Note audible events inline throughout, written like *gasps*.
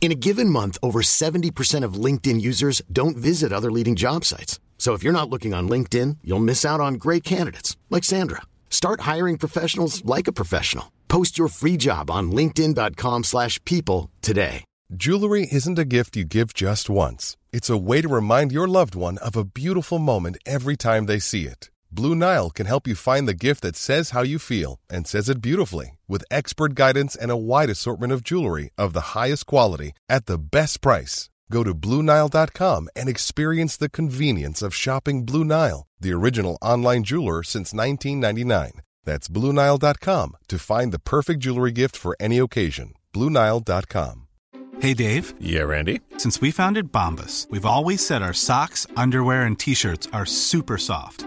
In a given month, over 70% of LinkedIn users don't visit other leading job sites. So if you're not looking on LinkedIn, you'll miss out on great candidates like Sandra. Start hiring professionals like a professional. Post your free job on linkedin.com/people today. Jewelry isn't a gift you give just once. It's a way to remind your loved one of a beautiful moment every time they see it. Blue Nile can help you find the gift that says how you feel and says it beautifully with expert guidance and a wide assortment of jewelry of the highest quality at the best price. Go to BlueNile.com and experience the convenience of shopping Blue Nile, the original online jeweler since 1999. That's BlueNile.com to find the perfect jewelry gift for any occasion. BlueNile.com. Hey Dave. Yeah, Randy. Since we founded Bombus, we've always said our socks, underwear, and t shirts are super soft.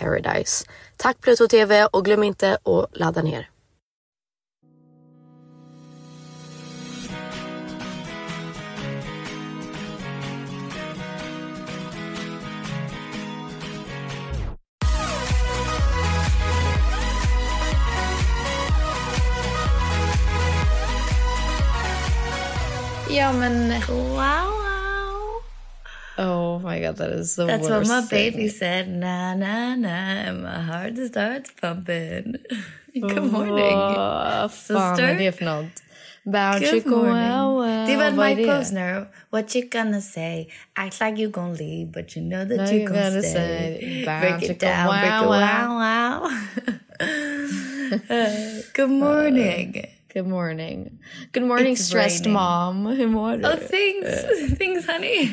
paradise. Tack Pluto TV och glöm inte att ladda ner. Ja men... Wow, wow. Oh my god, that is the That's worst That's what my thing. baby said. Na, na, na. And my heart starts pumping. *laughs* Good morning. Fan sister. för? Bow Good morning. wow wow. Det var Mike? Posner. What you gonna say? Act like you gonna leave, but you know that No, you you gonna gotta stay. say, break it down, break it wow, wow, wow. Uh, *laughs* *laughs* Good morning. Good morning. Good morning It's stressed raining. mom. Hur mår du? Oh, thanks. thanks, honey.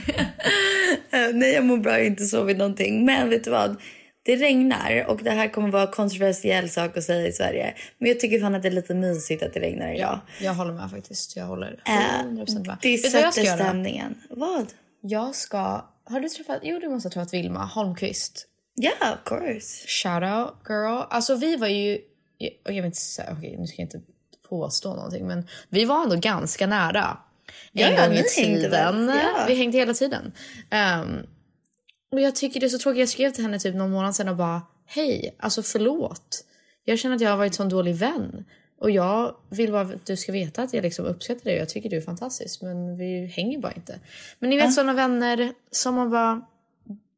Eh, nej, jag mår bra. Jag har inte sovit någonting. Men vet du vad? Det regnar och det här kommer vara en kontroversiell sak att säga i Sverige. Men jag tycker fan att det är lite mysigt att det regnar idag. Jag håller med faktiskt. Jag håller Eh, 100% med. det Vet sätter stämningen. Vad? Jag ska... Har du träffat... Jo, du måste ha träffat Vilma Holmqvist. Yeah, of course. Shout out girl. Alltså vi var ju... Jag, jag vill inte. Okej, nu ska jag inte påstå någonting. Men vi var ändå ganska nära. En ja, gång i tiden. Ja. Vi hängde hela tiden. Um, och jag tycker det är så tråkigt. Jag skrev till henne typ någon månad sedan och bara hej, alltså förlåt. Jag känner att jag har varit en sån dålig vän. Och jag vill bara att du ska veta att jag liksom uppskattar dig och jag tycker du är fantastisk. Men vi hänger bara inte. Men ni vet såna vänner som man bara...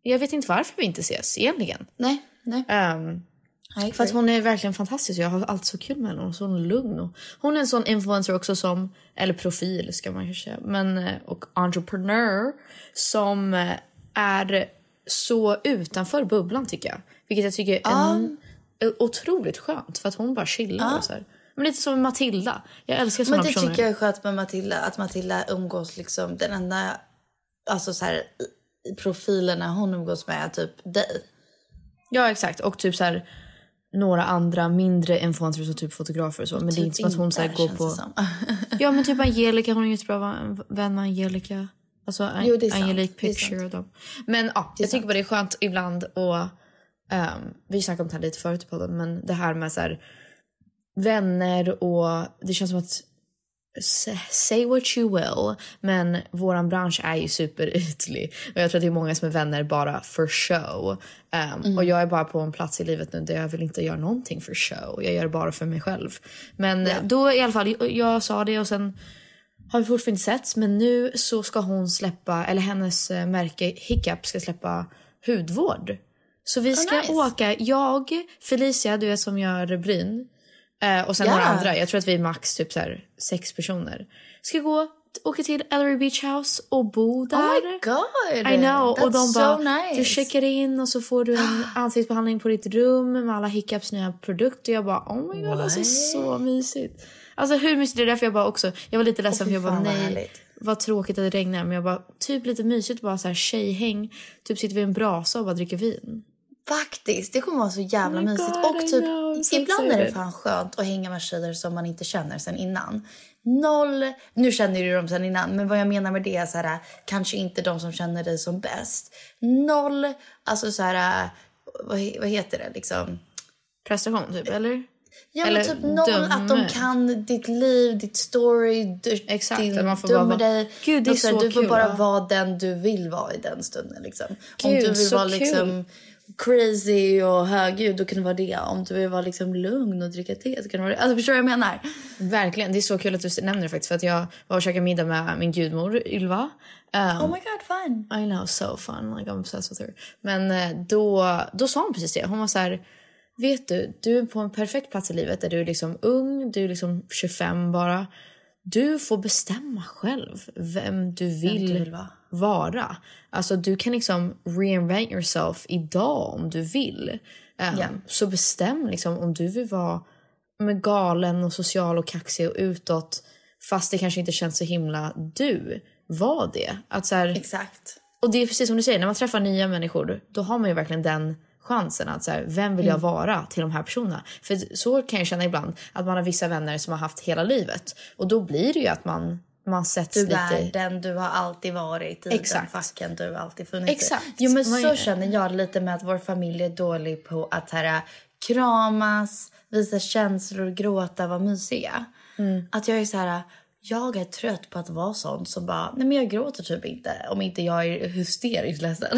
Jag vet inte varför vi inte ses egentligen. Nej, nej. Um, för att hon är verkligen fantastisk. Jag har alltid så kul med henne. Hon är så lugn. Och hon är en sån influencer också som, eller profil ska man kanske säga, men eh, och entreprenör som eh, är så utanför bubblan tycker jag. Vilket jag tycker är en, är otroligt skönt för att hon bara chillar och så här. Men lite som Matilda. Jag älskar såna Men det personer. tycker jag är skönt med Matilda. Att Matilda umgås liksom den enda alltså så här, profilerna hon umgås med är typ dig. Ja exakt och typ så här några andra mindre influencers och typ fotografer och så. Men det är Typ inte som att hon så går på... *laughs* ja men typ Angelica, hon är en jättebra vän med Angelica. Alltså An- Jo. Angelique Picture och dem. Men ja, jag tycker bara det är skönt ibland och ehm, vi snackade om det här lite förut på podden men det här med så här vänner och det känns som att say what you will men våran bransch är ju superytlig och jag tror att det är många som är vänner bara för show. Ehm, Mm. Och jag är bara på en plats i livet nu där jag vill inte göra någonting för show. Jag gör det bara för mig själv. Men då i alla fall, jag, jag sa det och sen har vi fortfarande inte setts men nu så ska hon släppa, eller hennes eh, märke Hiccup ska släppa hudvård. Så vi ska nice. åka, jag, Felicia, du vet som gör bryn eh, och sen Ja. några andra, jag tror att vi är max typ så här, sex personer. Ska gå, åka till Ellery Beach House och bo där. Oh my god! I know. That's och de so bara, nice. du checkar in och så får du en *gasps* ansiktsbehandling på ditt rum med alla Hiccups nya produkter. Jag bara, oh my god, alltså så mysigt. Alltså hur mysigt, det är därför jag bara också, jag var lite ledsen fy för jag bara nej, härligt. vad tråkigt att det regnar. Men jag bara, typ lite mysigt bara så här tjejhäng. Typ sitter vid en brasa och bara dricker vin. Faktiskt, det kommer vara så jävla Oh my mysigt. God, och typ, know, ibland är det fan skönt att hänga med tjejer som man inte känner sen innan. Noll, nu känner du dem sen innan, men vad jag menar med det är så här, kanske inte de som känner dig som bäst. Noll, alltså så här, vad, vad heter det liksom? Prestation typ, eller? Ja Eller men typ noll att de dömer. kan ditt liv, ditt story, du, Exakt, din, man får dömer bara dig. Gud, det är här, så Du får kul, bara ja. vara den du vill vara i den stunden. Liksom. Om Gud, du vill så vara kul. liksom crazy och högljudd, då kan du vara det. Om du vill vara liksom lugn och dricka te så kan du vara det. Alltså förstår du vad jag menar? Verkligen, det är så kul att du nämner det faktiskt. För att jag var och käkade middag med min gudmor Ylva. Um, Oh my god, fun! I know, so fun. Like I'm obsessed with her. Men eh, då, då sa hon precis det. Hon var så här, vet du, du är på en perfekt plats i livet där du är liksom ung, du är liksom 25 bara. Du får bestämma själv vem du vill, du vill vara. Vara. Alltså du kan liksom reinvent yourself idag om du vill. Um, Ja. Så bestäm liksom om du vill vara med galen och social och kaxig och utåt fast det kanske inte känns så himla du. Var det. Att så här, Exakt. och det är precis som du säger, när man träffar nya människor då har man ju verkligen den chansen att så här, vem vill jag Mm. vara till de här personerna? För så kan jag känna ibland att man har vissa vänner som har haft hela livet och då blir det ju att man, man sätts Du lite... är den du har alltid varit i Exakt. den facken du alltid funnits Exakt. i. Jo men så känner jag lite med att vår familj är dålig på att här, kramas, visa känslor, gråta, vara mysiga. Mm. Att jag är så här, jag är trött på att vara sån som bara, nej men jag gråter typ inte om inte jag är hysteriskt ledsen.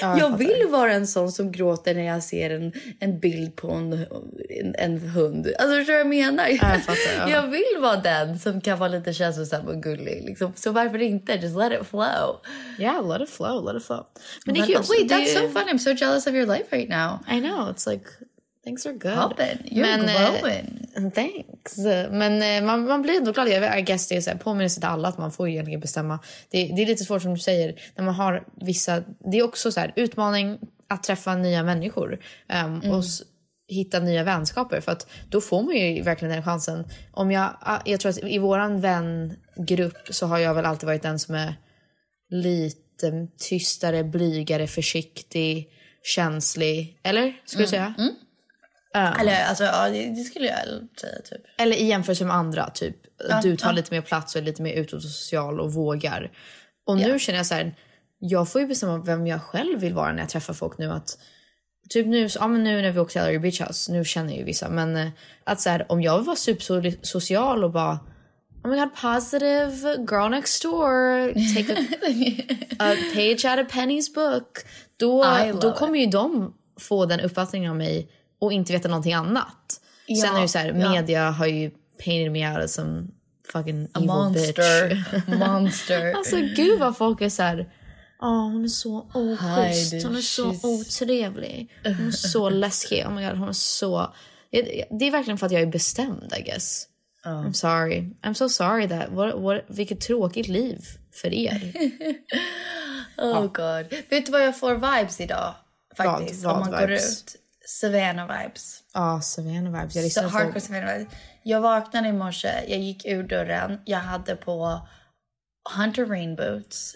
jag jag fattar. vill vara en sån som gråter när jag ser en, en bild på en, en, en hund. Alltså förstår du vad jag menar? jag fattar, ja. jag vill vara den som kan vara lite känslosam och gullig. Liksom. Så varför inte? Just let it flow. Yeah, let it flow, let it flow. Men det är kul. Wait, that's so fun. I'm so jealous of your life right now. I know, it's like things are good. Hoppin', you're eh, glowing. thanks. Men eh, man, man blir ändå glad. Jag I guess det är så här, påminnelse till alla att man får ju egentligen bestämma. Det, det är lite svårt som du säger när man har vissa... Det är också så här utmaning att träffa nya människor ehm, och s- hitta nya vänskaper för att då får man ju verkligen den chansen. Om jag, ah, jag tror att i våran vängrupp så har jag väl alltid varit den som är lite tystare, blygare, försiktig, känslig. Eller? Skulle du säga? Eller alltså, ja, det, det skulle jag säga typ. Eller i jämförelse med andra, typ. du tar ja. lite mer plats och är lite mer utåt och social och vågar. Och nu känner jag så här, jag får ju bestämma vem jag själv vill vara när jag träffar folk nu. Att, typ nu, ja, men nu när vi åkte till Ellery Beach House, nu känner jag ju vissa, men eh, att så här, om jag vill vara supersocial och bara Oh my god, positive girl next door, take a, *laughs* a page out of Penny's book. Då, då kommer ju de få den uppfattningen av mig och inte veta någonting annat. Sen Ja, är det så här, ja. media har ju painted me out as some fucking A evil monster. bitch. *laughs* monster. alltså gud vad folk är så här. Ja, hon är så oschysst. Hon är så she's- otrevlig. Hon är så *laughs* läskig. Oh my god, hon är så... Det är verkligen för att jag är bestämd, I guess. I'm sorry. I'm so sorry that... What, what, vilket tråkigt liv för er. *laughs* Oh god. Vet du vad jag får vibes idag? Faktiskt. Vad- om vad man går vibes? ut. Savannah vibes. Ja, Savannah vibes. Jag Så hardcore. Savannah vibes. Jag vaknade i morse, jag gick ur dörren, jag hade på Hunter Rain boots,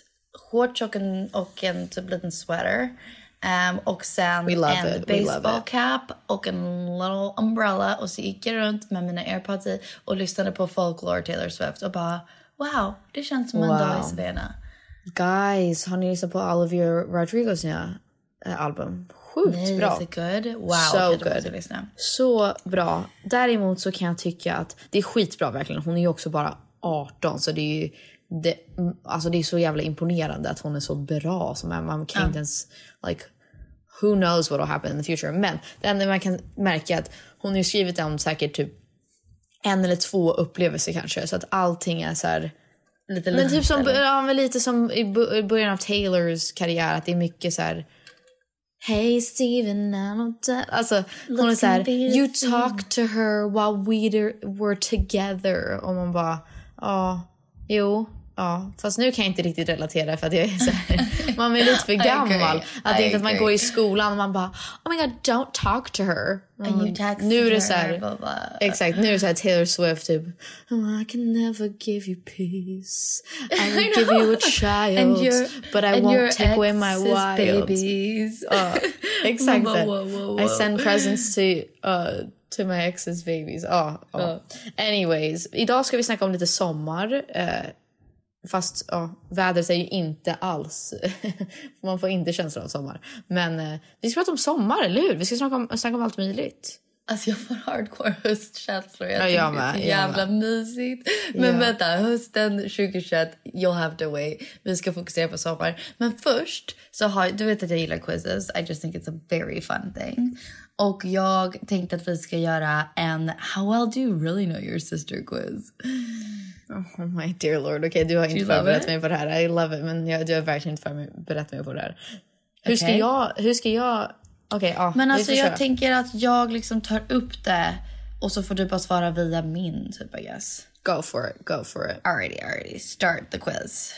shorts och en, och en typ liten sweater. Um, och sen en baseball cap och en little umbrella. Och så gick jag runt med mina airpods i och lyssnade på folklore Taylor Swift och bara wow, det känns som en Wow. dag i Savannah. Guys, har ni lyssnat på Olivia Rodrigos nya eh, album? Sjukt Nej, bra. is it good? Wow, So good. Så bra. Däremot så kan jag tycka att det är skitbra verkligen. Hon är ju också bara 18 så det är ju det, alltså det är så jävla imponerande att hon är så bra. Som är, man kan inte ens like who knows what will happen in the future. Men det enda man kan märka är att hon har skrivit om säkert typ en eller två upplevelser kanske så att allting är så här Lite men typ lugnt, som, eller? ja, men lite som i början av Taylors karriär, att det är mycket så här. Hey Steven, I'm dead. Alltså hon är så här, you talk to her while we were together. Och man bara, ja, jo, ja. Fast nu kan jag inte riktigt relatera för att jag är så här, *laughs* man är lite för gammal. Att det är inte att man går i skolan och man bara, oh my god, don't talk to her. You Mm, nu är det så här, blah, blah. Exakt, nu är det så här Taylor Swift typ oh, I can never give you peace I *laughs* will give you a child your- but I won't take away my wild babies. Ja, *laughs* exakt Whoa, whoa, whoa, I send presents to, uh, to my ex's babies. Ja, ja. Anyways, idag ska vi snacka om lite sommar. Eh, fast ja, vädret är ju inte alls... *laughs* Man får inte känslan av sommar. Men eh, vi ska prata om sommar, eller hur? Vi ska snacka om, snacka om allt möjligt. Alltså jag får hardcore höstkänslor. Jag Ja, tycker jag det är med, så jävla med. mysigt. Men Ja. vänta, hösten 2021, you'll have to wait. Vi ska fokusera på sommar. Men först så har du vet att jag gillar quizzes. I just think it's a very fun thing. Och jag tänkte att vi ska göra en How well do you really know your sister quiz. Oh my dear lord. Okej, du har inte förberett it? mig på det här. I love it. Men jag, du har verkligen inte förberett mig på det här. Hur ska Okej. jag... Hur ska jag... Okej, ja. Men vi alltså jag tänker att jag liksom tar upp det och så får du bara svara via min typ I guess. Go for it. Go for it. Alrighty, alrighty. Start the quiz.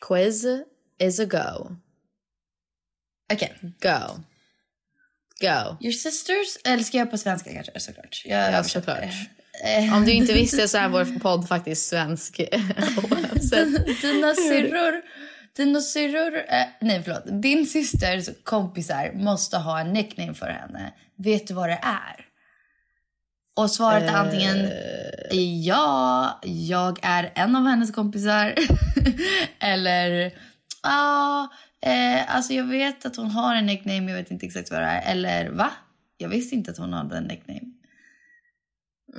Quiz is a go. Okej. Go. Go. Your sisters, eller ska jag på svenska kanske såklart? Jag Ja, såklart. Om du inte visste så är vår podd faktiskt svensk. *laughs* Dina syrror, dina syrror, eh, nej förlåt, din systers kompisar måste ha en nickname för henne. Vet du vad det är? Och svaret är antingen ja, jag är en av hennes kompisar. *laughs* Eller ja, eh, alltså jag vet att hon har en nickname, jag vet inte exakt vad det är. Eller va? Jag visste inte att hon hade en nickname.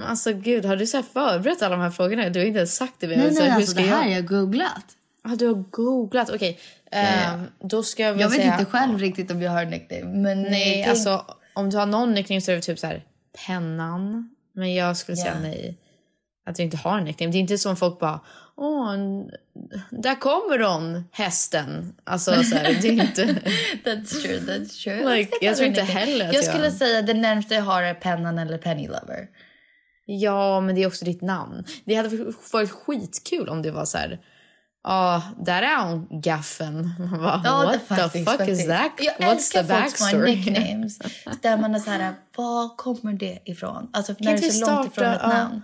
Alltså gud, har du så här förberett alla de här frågorna? Du har inte ens sagt det. men Nej, så nej, alltså ska det här jag... har jag googlat. Ah, du har googlat, okej. Ehm, då ska jag väl Jag vet säga... inte själv riktigt om jag har en nickname. Men Nej, eh, alltså om du har någon nickname så är det typ så här pennan. Men jag skulle säga Ja. nej. Att du inte har en nickname. Det är inte som folk bara Åh, där kommer hon, hästen. Alltså så här, det är inte... *laughs* That's true, that's true. Like, jag tror inte heller att Jag jag- skulle säga det närmsta jag har är pennan eller penny lover. Ja, men det är också ditt namn. Det hade varit skitkul om det var så här. Ja, där är hon, gaffen. Man bara, Ja, what det the faktiskt, fuck faktiskt. is that? Jag What's the backstory? nicknames. där man är så här, var kommer det ifrån? Alltså när det är så långt ifrån ett ja. namn.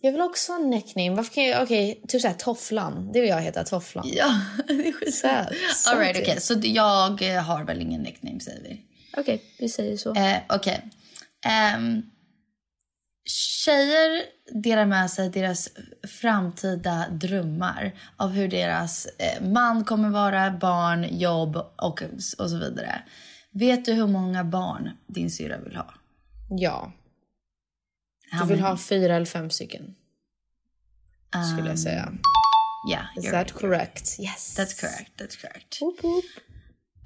Jag vill också ha en nickname. Varför kan jag, okej, typ såhär Tofflan. Det vill jag heta, Tofflan. Ja, *laughs* det är skit. Söt, All right, söt. okej. Så jag har väl ingen nickname säger vi. Okej, vi säger så. Eh, Okej. Ehm, tjejer delar med sig deras framtida drömmar av hur deras eh, man kommer vara, barn, jobb och, och så vidare. Vet du hur många barn din syrra vill ha? Ja. Du vill ha fyra eller fem stycken, skulle jag säga. Yeah, Is that right, correct? Yes. That's correct, that's correct.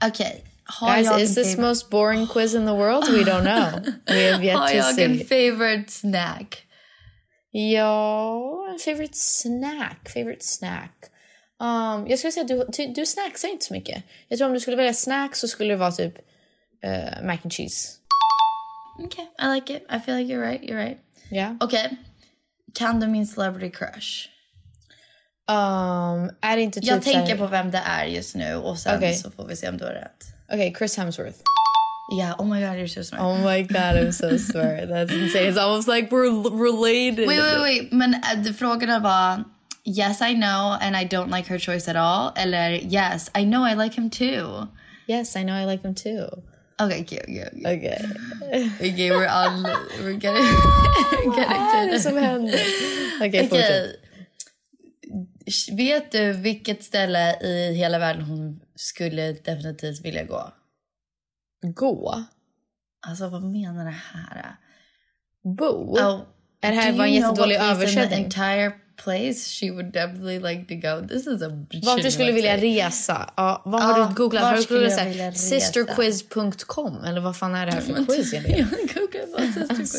Okej, har Guys, is en this favorite- most boring quiz in the world? We don't know. We have yet Har to jag en see. favorite snack? Ja, favorite snack. Favorite snack. Um, jag skulle säga att du, du, snacksar inte så mycket. Jag tror om du skulle välja snack så skulle det vara typ eh, mac and cheese. Okay, I like it. I feel like you're right, you're right. Ja. Okej, kan du min celebrity crush? Um, är det inte typ Jag tänker på vem det är just nu och sen Okej. så får vi se om du har rätt. Okej, Chris Hemsworth. Yeah, oh my god, you're so smart. Oh my god, I'm so *laughs* sorry. That's insane. It's almost like we're related. Wait, wait, wait. Men uh, de- frågorna var yes I know and I don't like her choice at all. Eller yes I know I like him too. Yes, I know I like him too. Okay, cute, cute, cute. Okay. *laughs* Okay, we're all... *laughs* We're getting... Vad är det som händer? Okej, fortsätt. Okej. Vet du vilket ställe i hela världen hon skulle definitivt vilja gå? Gå? Alltså, vad menar det här? Bo? Oh, Är det här bara en jättedålig översättning? Entire place she would definitely like to go. This is a Vart du skulle vilja resa? Ja, vad har Ja, du googlat? Har du googlat jag sisterquiz.com? Eller vad fan är det här för *laughs* quiz egentligen? Google bara sister quiz.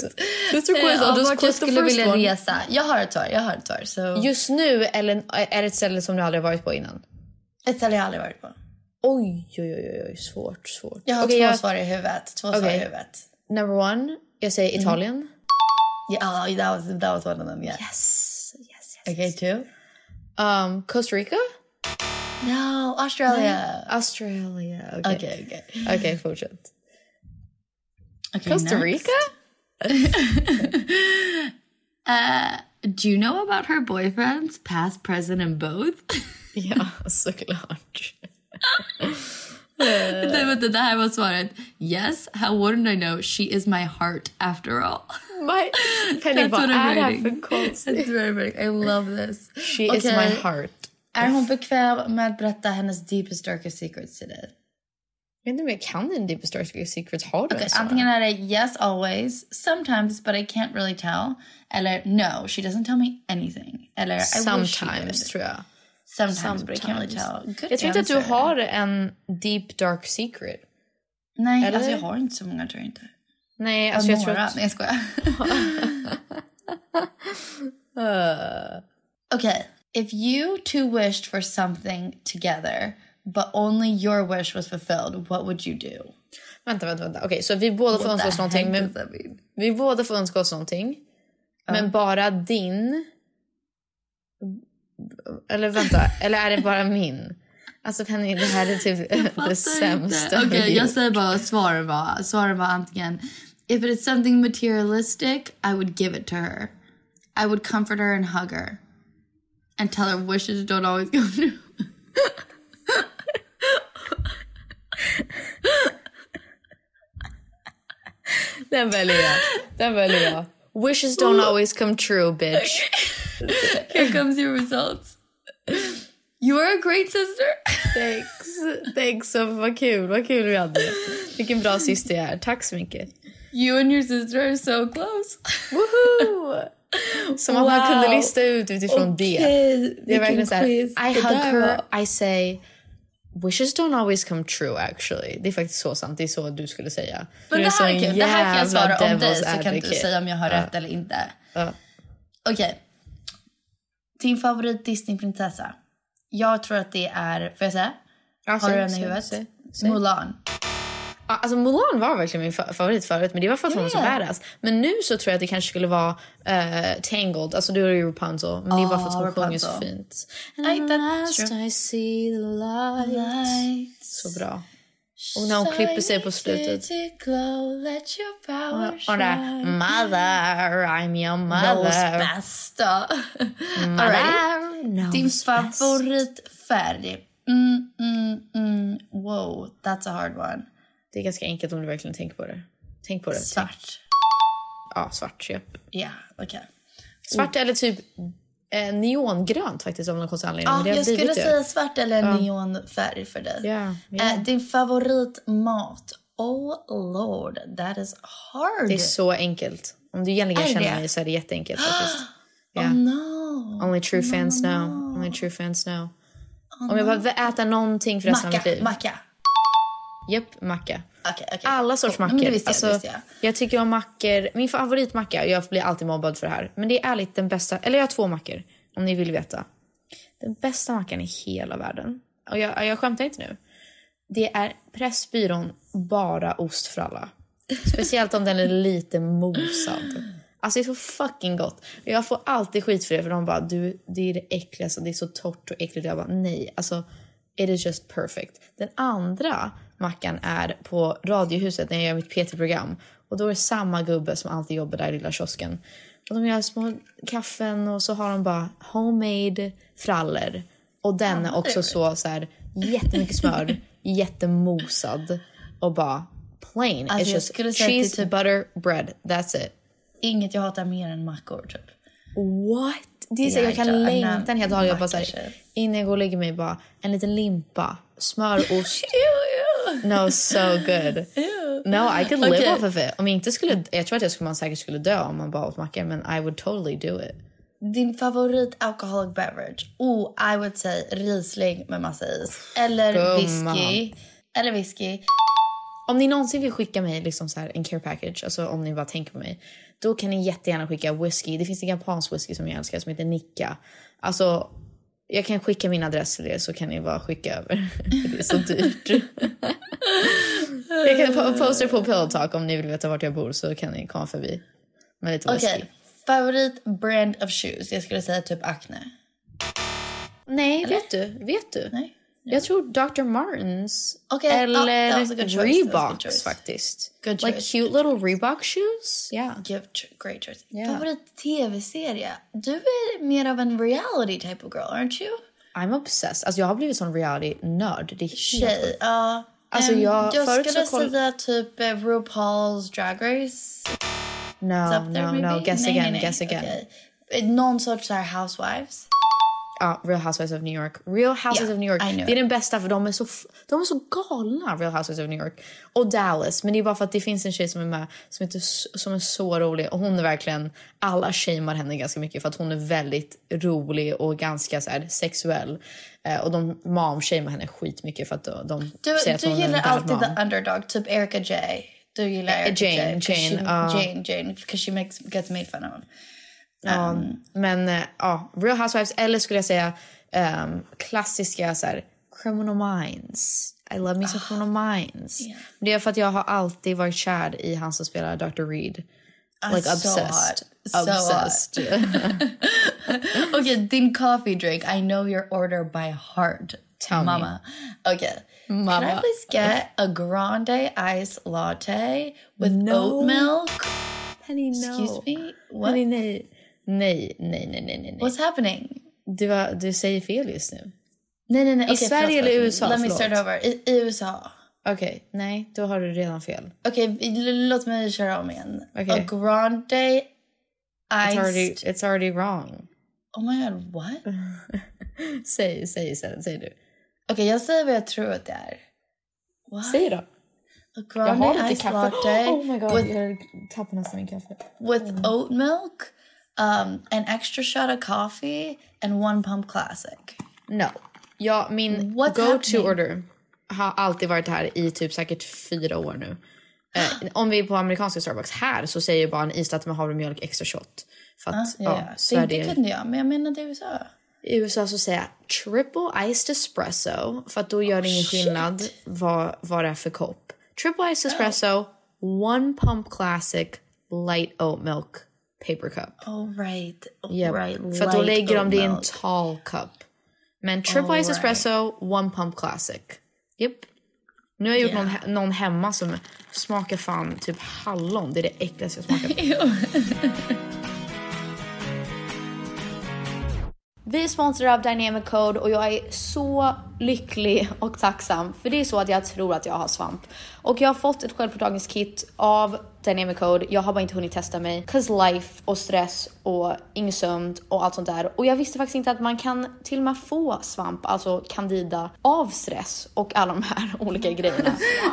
Sister quiz, Eh, I'll och just vart jag skulle vilja resa. Jag har ett svar, jag har ett svar. Så Just nu eller är det ett ställe som du aldrig varit på innan? ett ställe jag aldrig varit på. Oj, oj, oj, oj svårt, svårt. Jag har Okej, två jag- svar i huvudet. Två svar i huvudet. Number one, jag säger Italien. Yeah, oh, that was that was one of them. Yeah. Yes. Okay, two. Um, Costa Rica? No, Australia. Australia. Okay, Okay, okay. Okej, fortsätt. okay Costa next. Rica? *laughs* Uh, do you know about her boyfriends, past, present, and both? Ja, *laughs* såklart. Nej, vänta, det här var svaret. Yes, how wouldn't I know? She is my heart after all. *laughs* My, Penny, vad är det här för konstigt? Very, very, I love this. She is my heart. Är hon bekväm med att berätta hennes deepest, darkest secrets till dig? Jag vet inte om jag kan en Deepest Dark Secrets. Har du Okay, antingen är det yes always, sometimes but I can't really tell. Eller no, she doesn't tell me anything. Eller I wish she Sometimes, did. tror jag. Sometimes, but I can't tell. Good jag tror inte att du har en deep dark secret. Nej, Eller? alltså jag har inte så många tror jag inte. Nej, Jag alltså har jag tror att... Nej, jag skojar. *laughs* okay, if you two wished for something together but only your wish was fulfilled, what would you do? Vänta, vänta, vänta. Okej, så vi båda får önska oss någonting. Men vi båda får önska oss någonting. Men bara din... Eller vänta, eller är det bara min? Alltså Penny, det här är typ *laughs* det sämsta Okej, vi jag säger bara svaren var, svaren var antingen If it is something materialistic, I would give it to her. I would comfort her and hug her. And tell her wishes don't always go *laughs* through. Den väljer jag. Den väljer jag. Wishes don't always come true, bitch. *laughs* Here comes your results. You are a great sister. Thanks. Thanks. Så vad kul. Vad kul vi hade. Vilken bra syster jag är. Tack så mycket. You and your sister are so close. Woohoo! Som att man kunde lista ut utifrån det. Det är verkligen så här, I hug her, I say wishes don't always come true actually. Det är faktiskt så sant. Det är så du skulle säga. Men det här, är kul. det här kan jag svara om dig så kan du säga om jag har rätt eller inte. Ja. Okej. Din favorit Disneyprinsessa? Jag tror att det är... Får jag säga? Ja, har du den i huvudet? säg, säg. Mulan. Ja, Alltså Mulan var verkligen min fa- favorit förut men det var för att hon var så badass. Men nu så tror jag att det kanske skulle vara eh, Tangled, alltså du är ju Rapunzel men det är bara för att hon sjunger så fint. I see the light. Så bra. Och när hon klipper sig på slutet. Och den där Mother, I'm your mother. bästa. Mother knows Din best. favoritfärg? Mm, mm, mm. Wow, that's a hard one. Det är ganska enkelt om du verkligen tänker på det. Tänk på det. Tänk. Svart. Ja, svart. Ja, okej. Svart eller typ eh, neongrönt faktiskt av någon konstig anledning. Ja, jag skulle säga svart eller neonfärg för dig. Ja, ja. Eh, din favoritmat? Oh lord, that is hard. Det är så enkelt. Om du egentligen Är känner det? mig så är det jätteenkelt faktiskt. *gasps* *gasps* Ja. Oh no. Only true fans know. Only true fans know. Om jag bara vill äta någonting för resten av mitt liv. macka. Japp, macka. Okej, okej. Alla sorts mackor. jag, det alltså, visste jag. jag tycker om mackor. Min favoritmacka, jag blir alltid mobbad för det här. Men det är ärligt den bästa. Eller jag har två mackor. Om ni vill veta. Den bästa mackan i hela världen. Och jag, jag skämtar inte nu. Det är Pressbyrån bara ost för alla. Speciellt om den är lite mosad. Alltså det är så fucking gott. Jag får alltid skit för det för de bara du, det är det äckligaste, det är så torrt och äckligt. Jag bara nej, alltså it is just perfect. Den andra mackan är på Radiohuset när jag gör mitt PT-program. Och då är det samma gubbe som alltid jobbar där i lilla kiosken. Och de gör små kaffen och så har de bara homemade frallor. Och den är också så, så här, jättemycket smör, *laughs* jättemosad och bara plain. Alltså, It's just cheese, typ- butter, bread. That's it. Inget jag hatar mer än mackor typ. What? Det är så, Ja, jag kan längta en hel dag. Jag bara innan jag går och lägger mig bara en liten limpa, smörost. *laughs* No, so good. No, I could live Okej. off of it. Om jag inte skulle, jag tror att jag skulle, man säkert skulle dö om man bara åt mackor, men I would totally do it. Din favorit alcoholic beverage? Oh, I would say Riesling med massa is. Eller whisky. Eller whisky. Om ni någonsin vill skicka mig liksom så här en care package, alltså om ni bara tänker på mig, då kan ni jättegärna skicka whisky. Det finns en japansk whisky som jag älskar som heter Nikka. Alltså, jag kan skicka min adress till er så kan ni bara skicka över. *laughs* det är så dyrt. jag kan po- posta på Pillow Talk om ni vill veta vart jag bor så kan ni komma förbi med lite whisky. Okej. Favorit brand of shoes? Jag skulle säga typ Acne. Nej, vet du? Vet du? Nej. Jag tror Dr. Martens okay. ja, eller that was a good choice, that good choice. like cute little Reebok shoes. Yeah. Give great choice. Yeah. Favorit tv-serie? Du är mer av en reality type of girl, aren't you? I'm obsessed. Alltså jag har blivit sån reality-nörd. Det är Tjej. Ja. Alltså, Ehm, jag- jag förut skulle koll- säga typ eh, RuPaul's Drag Race. No, Up there, no, no. Guess Nej, again, nej, nej. guess again. Okej. Eh, Någon sorts här housewives. Ja, Real Housewives of New York. Real Housewives Yeah, of New York. Det är den bästa för de är, så, de är så galna, Real Housewives of New York. Och Dallas. Men det är bara för att det finns en tjej som är med som, s- som är så rolig. Och hon är verkligen, alla shamear henne ganska mycket för att hon är väldigt rolig och ganska så här, sexuell. Eh, och de mom-shamear henne skitmycket för att de, de Du, säger att du hon är en gillar alltid mom. the underdog, typ Erica J. Du gillar Eh, Erica Jane, J. Jane. Jane, Jane, because she makes, gets made fun of. Ja, men eh, ja, Real Housewives eller skulle jag säga ehm, klassiska så här, Criminal Minds. I love me some Criminal Minds. Det är för att jag har alltid varit kär i han som spelar Dr. Reed. Like so obsessed. So obsessed. *laughs* Okay, din coffee drink. I know your order by heart. Tell me. Mama. Okay. Can I Mama. please get a grande ice latte with No. oat milk? Honey, no. Excuse me? What? Honey, nej. Nej, nej, nej, nej, nej. What's happening? Du, var, du säger fel just nu. Nej, nej, nej. I Okej, Sverige förlåt, eller förlåt. USA? Let me Förlåt. start over. I, i USA. Okej, nej, då har du redan fel. Okej, l- låt mig köra om igen. Okej. A grande It's already, iced... it's already wrong. Oh my god, what? *laughs* Säg, säg sen, säg du. Okej, jag säger vad jag tror att det är. What? Säg då. A Jag grande har lite iced kaffe. latte Oh my god, with jag tappar nästan min kaffe. with oat milk, um, an extra shot of coffee, and one pump classic. No. Ja, min go-to order har alltid varit här i typ säkert fyra år nu. Eh, om vi är på amerikanska Starbucks här så säger jag bara en islatte med havremjölk extra shot. För att Ja, ja, ja. Sverige... det kunde jag, men jag menade USA. I USA så säger jag triple iced espresso för att då gör det ingen skillnad vad, vad det är för kopp. Triple iced espresso, one pump classic, light oat milk, paper cup. Oh right, oh, Yep. right. För då lägger de det i en tall cup. Men triple All ice right. espresso, one pump classic. Japp. Nu har jag gjort Yeah. någon, he- någon hemma som smakar fan typ hallon. Det är det äckligaste jag smakat. *laughs* Vi är sponsrade av Dynamic Code och jag är så lycklig och tacksam för det är så att jag tror att jag har svamp. Och jag har fått ett självpåtagningskit av Dynamic Code. Jag har bara inte hunnit testa mig. Cause life och stress och ingen sömn och allt sånt där. Och jag visste faktiskt inte att man kan till och med få svamp, alltså candida, av stress och alla de här *laughs* olika grejerna.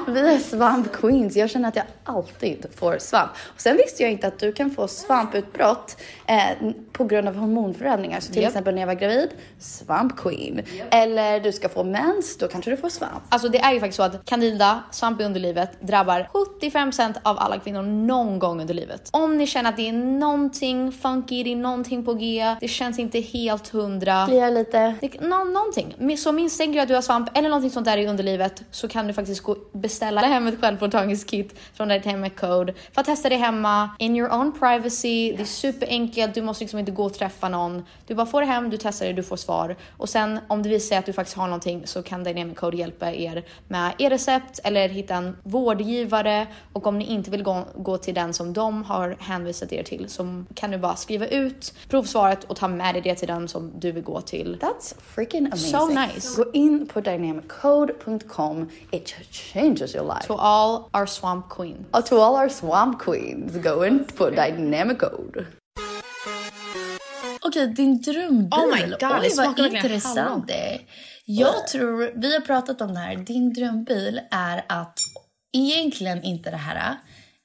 Vi är svamp queens. Jag känner att jag alltid får svamp. Och sen visste jag inte att du kan få svamputbrott eh, på grund av hormonförändringar. Så till Japp. exempel när jag var gravid, svamp queen. Eller du ska få mens, då kanske du får svamp. Alltså det är ju faktiskt så att candida, svamp i underlivet, drabbar 75% av alla kvinnor någon gång under livet. Om ni känner att det är någonting funky, det är någonting på G, det känns inte helt hundra. Kliar lite. Det, nå, någonting. Så misstänker du att du har svamp eller någonting sånt där i underlivet så kan du faktiskt gå beställa *laughs* hem ett självpåtagningskit från Dynamic Code för att testa det hemma in your own privacy. Det är superenkelt, du måste liksom inte gå och träffa någon. Du bara får det hem, du testar det, du får svar och sen om det visar sig att du faktiskt har någonting så kan Dynamic Code hjälpa er med e-recept eller hitta en vårdgivare och om ni inte vill gå gå till den som de har hänvisat er till så kan du bara skriva ut provsvaret och ta med dig det till den som du vill gå till. That's freaking amazing. So nice. Gå in på dynamiccode.com. It changes your life. To all our swamp queen. Och to all our swamp queens, go in på dynamic code. Okej, din drömbil. Oh my God, Oj, det smakar verkligen intressant hallon. Jag tror, vi har pratat om det här, din drömbil är att egentligen inte det här.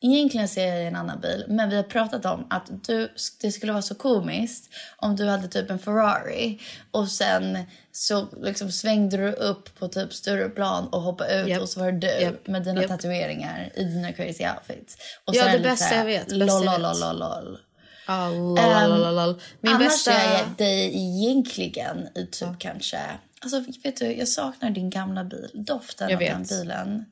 Egentligen ser jag en annan bil, men vi har pratat om att du, det skulle vara så komiskt om du hade typ en Ferrari och sen så liksom svängde du upp på typ större plan och hoppade ut Japp. och så var det du Japp. med dina Japp. tatueringar i dina crazy outfits. Och Ja, det bästa här, jag vet, Lol, lol, lol, lol. Ah, lol, Ehm, lol, lol, lol. Min Annars bästa... är jag dig egentligen i typ kanske... Alltså vet du, jag saknar din gamla bil. Doften Jag av den vet. bilen.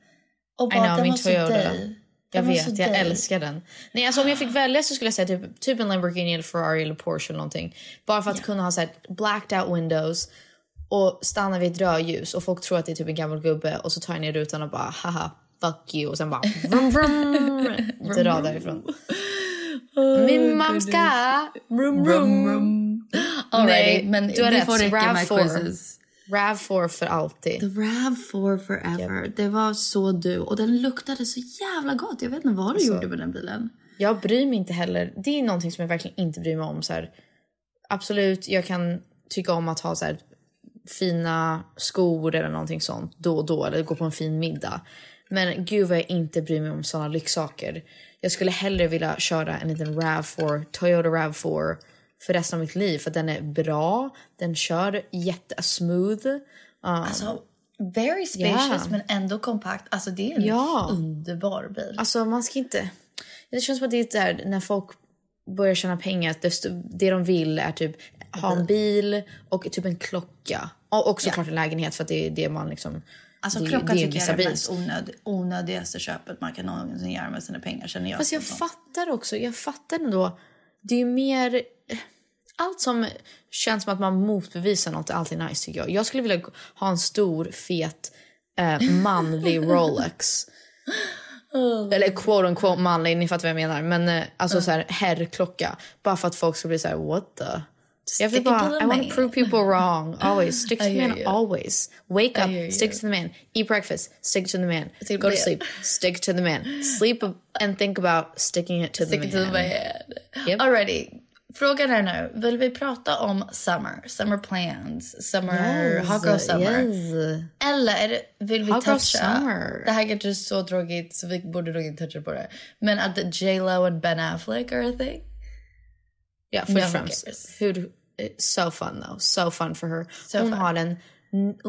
Och I bara, know, den min var så Toyota. dig. Jag Den vet, så jag dig. älskar den. Nej, alltså om jag fick välja så skulle jag säga typ, typ en Lamborghini eller Ferrari eller Porsche eller någonting. Bara för att kunna ha så här blacked out windows och stanna vid ett rödljus och folk tror att det är typ en gammal gubbe och så tar jag ner rutan och bara haha fuck you och sen bara *laughs* vrum vrum dra därifrån. Min mamska! Rum rum. Alrighty, men du har vi rätt. får räcka RAV4. med quizzes. RAV4 för alltid. The RAV4 forever. Det var så du. Och den luktade så jävla gott. Jag vet inte vad du gjorde med den bilen. Jag bryr mig inte heller. Det är någonting som jag verkligen inte bryr mig om. Så här, absolut, jag kan tycka om att ha så här, fina skor eller någonting sånt då och då. Eller gå på en fin middag. Men gud vad jag inte bryr mig om såna lyxsaker. Jag skulle hellre vilja köra en liten RAV4, Toyota RAV4 för resten av mitt liv. För den är bra, den kör jättesmooth. Um, Alltså, very spacious Ja. men ändå kompakt. Alltså det är en Ja. underbar bil. Alltså man ska inte... Det känns som att det är där när folk börjar tjäna pengar, desto, det de vill är typ ha en bil och typ en klocka. Och också Ja. klart en lägenhet för det är det man liksom... Alltså det, klockan det tycker jag är det mest onöd, onödigaste köpet man kan någonsin göra med sina pengar känner jag. Fast jag fattar också, jag fattar ändå. Det är ju mer... Allt som känns som att man motbevisar något är alltid nice tycker jag. Jag skulle vilja ha en stor, fet, eh, manlig *laughs* Rolex. Eller quote on quote manlig, ni fattar vad jag menar. Men eh, alltså så här herrklocka. Bara för att folk ska bli så här what the? Jag vill Stick bara, I want to prove people *laughs* wrong. Always. Stick to the man always. Wake up, stick to the man. Eat breakfast, stick to the man. Stick Go to sleep, stick to the man. Sleep and think about sticking it to Stick the man. to the man. Yep. Alrighty. Frågan är nu, vill vi prata om summer? Summer plans? Summer, Yes, hot girl summer? yes. Eller vill vi Hot toucha? summer. Det här kanske är så tråkigt så vi borde nog inte toucha på det. Men att J Lo och Ben Affleck are a thing? Ja, först och främst. Hur, eh, so fun though. So fun for her. So Hon fun. har en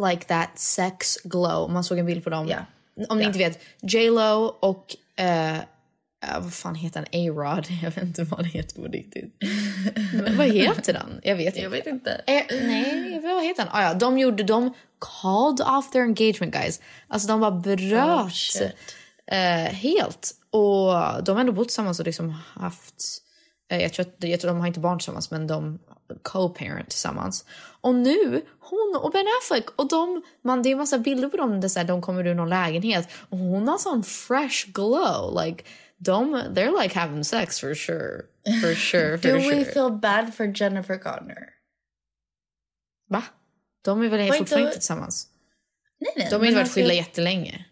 like that sex glow. Man såg en bild på dem. Ja. Om ni inte vet. J Lo och eh, eh, vad fan heter han? A-Rod. *laughs* Jag vet inte vad han heter på riktigt. Vad heter han? Jag vet inte. Jag vet inte. Eh, nej, vad heter han? Ah, ja, de gjorde, de called off their engagement guys. Alltså de bara bröt Oh, eh, helt. Och de har ändå bott tillsammans och liksom haft, eh, jag, tror att, jag tror de har inte barn tillsammans men de co-parent tillsammans. Och nu, hon och Ben Affleck och de, man, det är massa bilder på dem där så här, de kommer ur någon lägenhet och hon har sån fresh glow. Like, de, they're like having sex for sure. For *laughs* sure, for Do sure. we feel bad for Jennifer Garner? Va? De är väl Var fortfarande inte- tillsammans? Nej, nej. De har ju varit skilda jättelänge.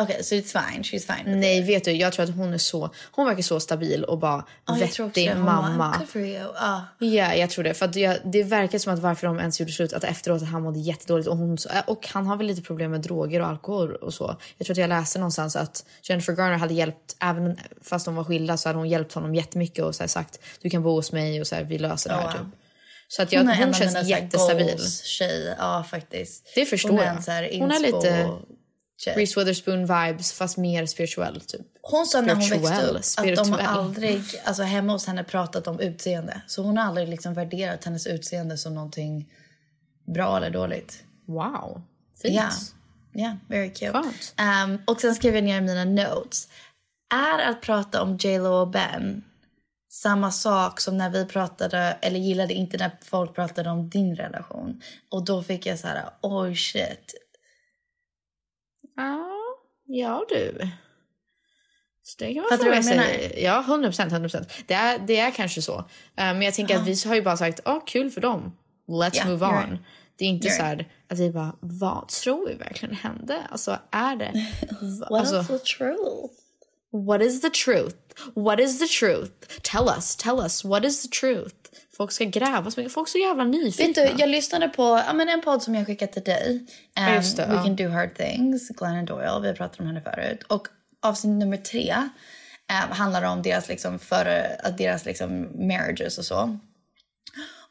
Okej, so it's fine. She's fine. Nej, it. vet du, jag tror att hon är så, hon verkar så stabil och bara Ja, jag också vettig. Hon bara, mamma. Good for you. Ah. Ja, jag tror det. För jag, det verkar som att varför de ens gjorde slut, att efteråt att han mådde jättedåligt och, hon, och han har väl lite problem med droger och alkohol och så. Jag tror att jag läste någonstans att Jennifer Garner hade hjälpt, även fast de var skilda så hade hon hjälpt honom jättemycket och så sagt du kan bo hos mig och så här, vi löser det här Oh, wow. typ. Så att jag, hon, är av känns jättestabil. goals-tjej. Ja, faktiskt. Det förstår hon är jag. en så här Hon är lite tjej. Reese Witherspoon vibes fast mer spirituell typ. Hon sa när hon växte Spirituell, upp att de har aldrig alltså hemma hos henne pratat om utseende. Så hon har aldrig liksom värderat hennes utseende som någonting bra eller dåligt. Wow, fint. Ja, ja very cute. Um, och sen skrev jag ner mina notes. Är att prata om J Lo och Ben samma sak som när vi pratade, eller gillade inte när folk pratade om din relation? Och då fick jag så här, oj shit. Ja, ja du. Så det kan man fråga sig. Ja, 100 procent. 100 Det, är, det är kanske så. Eh, men jag tänker att vi har ju bara sagt, ja, kul för dem. Let's Ja, move on. right. Det är inte You're så här att vi bara, vad tror vi verkligen hände? Alltså, är det... *laughs* What alltså, is the truth? What is the truth? What is the truth? Tell us, tell us, what is the truth? Folk ska gräva så mycket. Folk är så jävla nyfikna. Vet du, jag lyssnade på ja, men en podd som jag skickat till dig. Ja, just det, We ja. can do hard things, Glennon Doyle. Vi har pratat om henne förut. Och avsnitt nummer tre eh, handlar om deras, liksom, att deras liksom, marriages och så.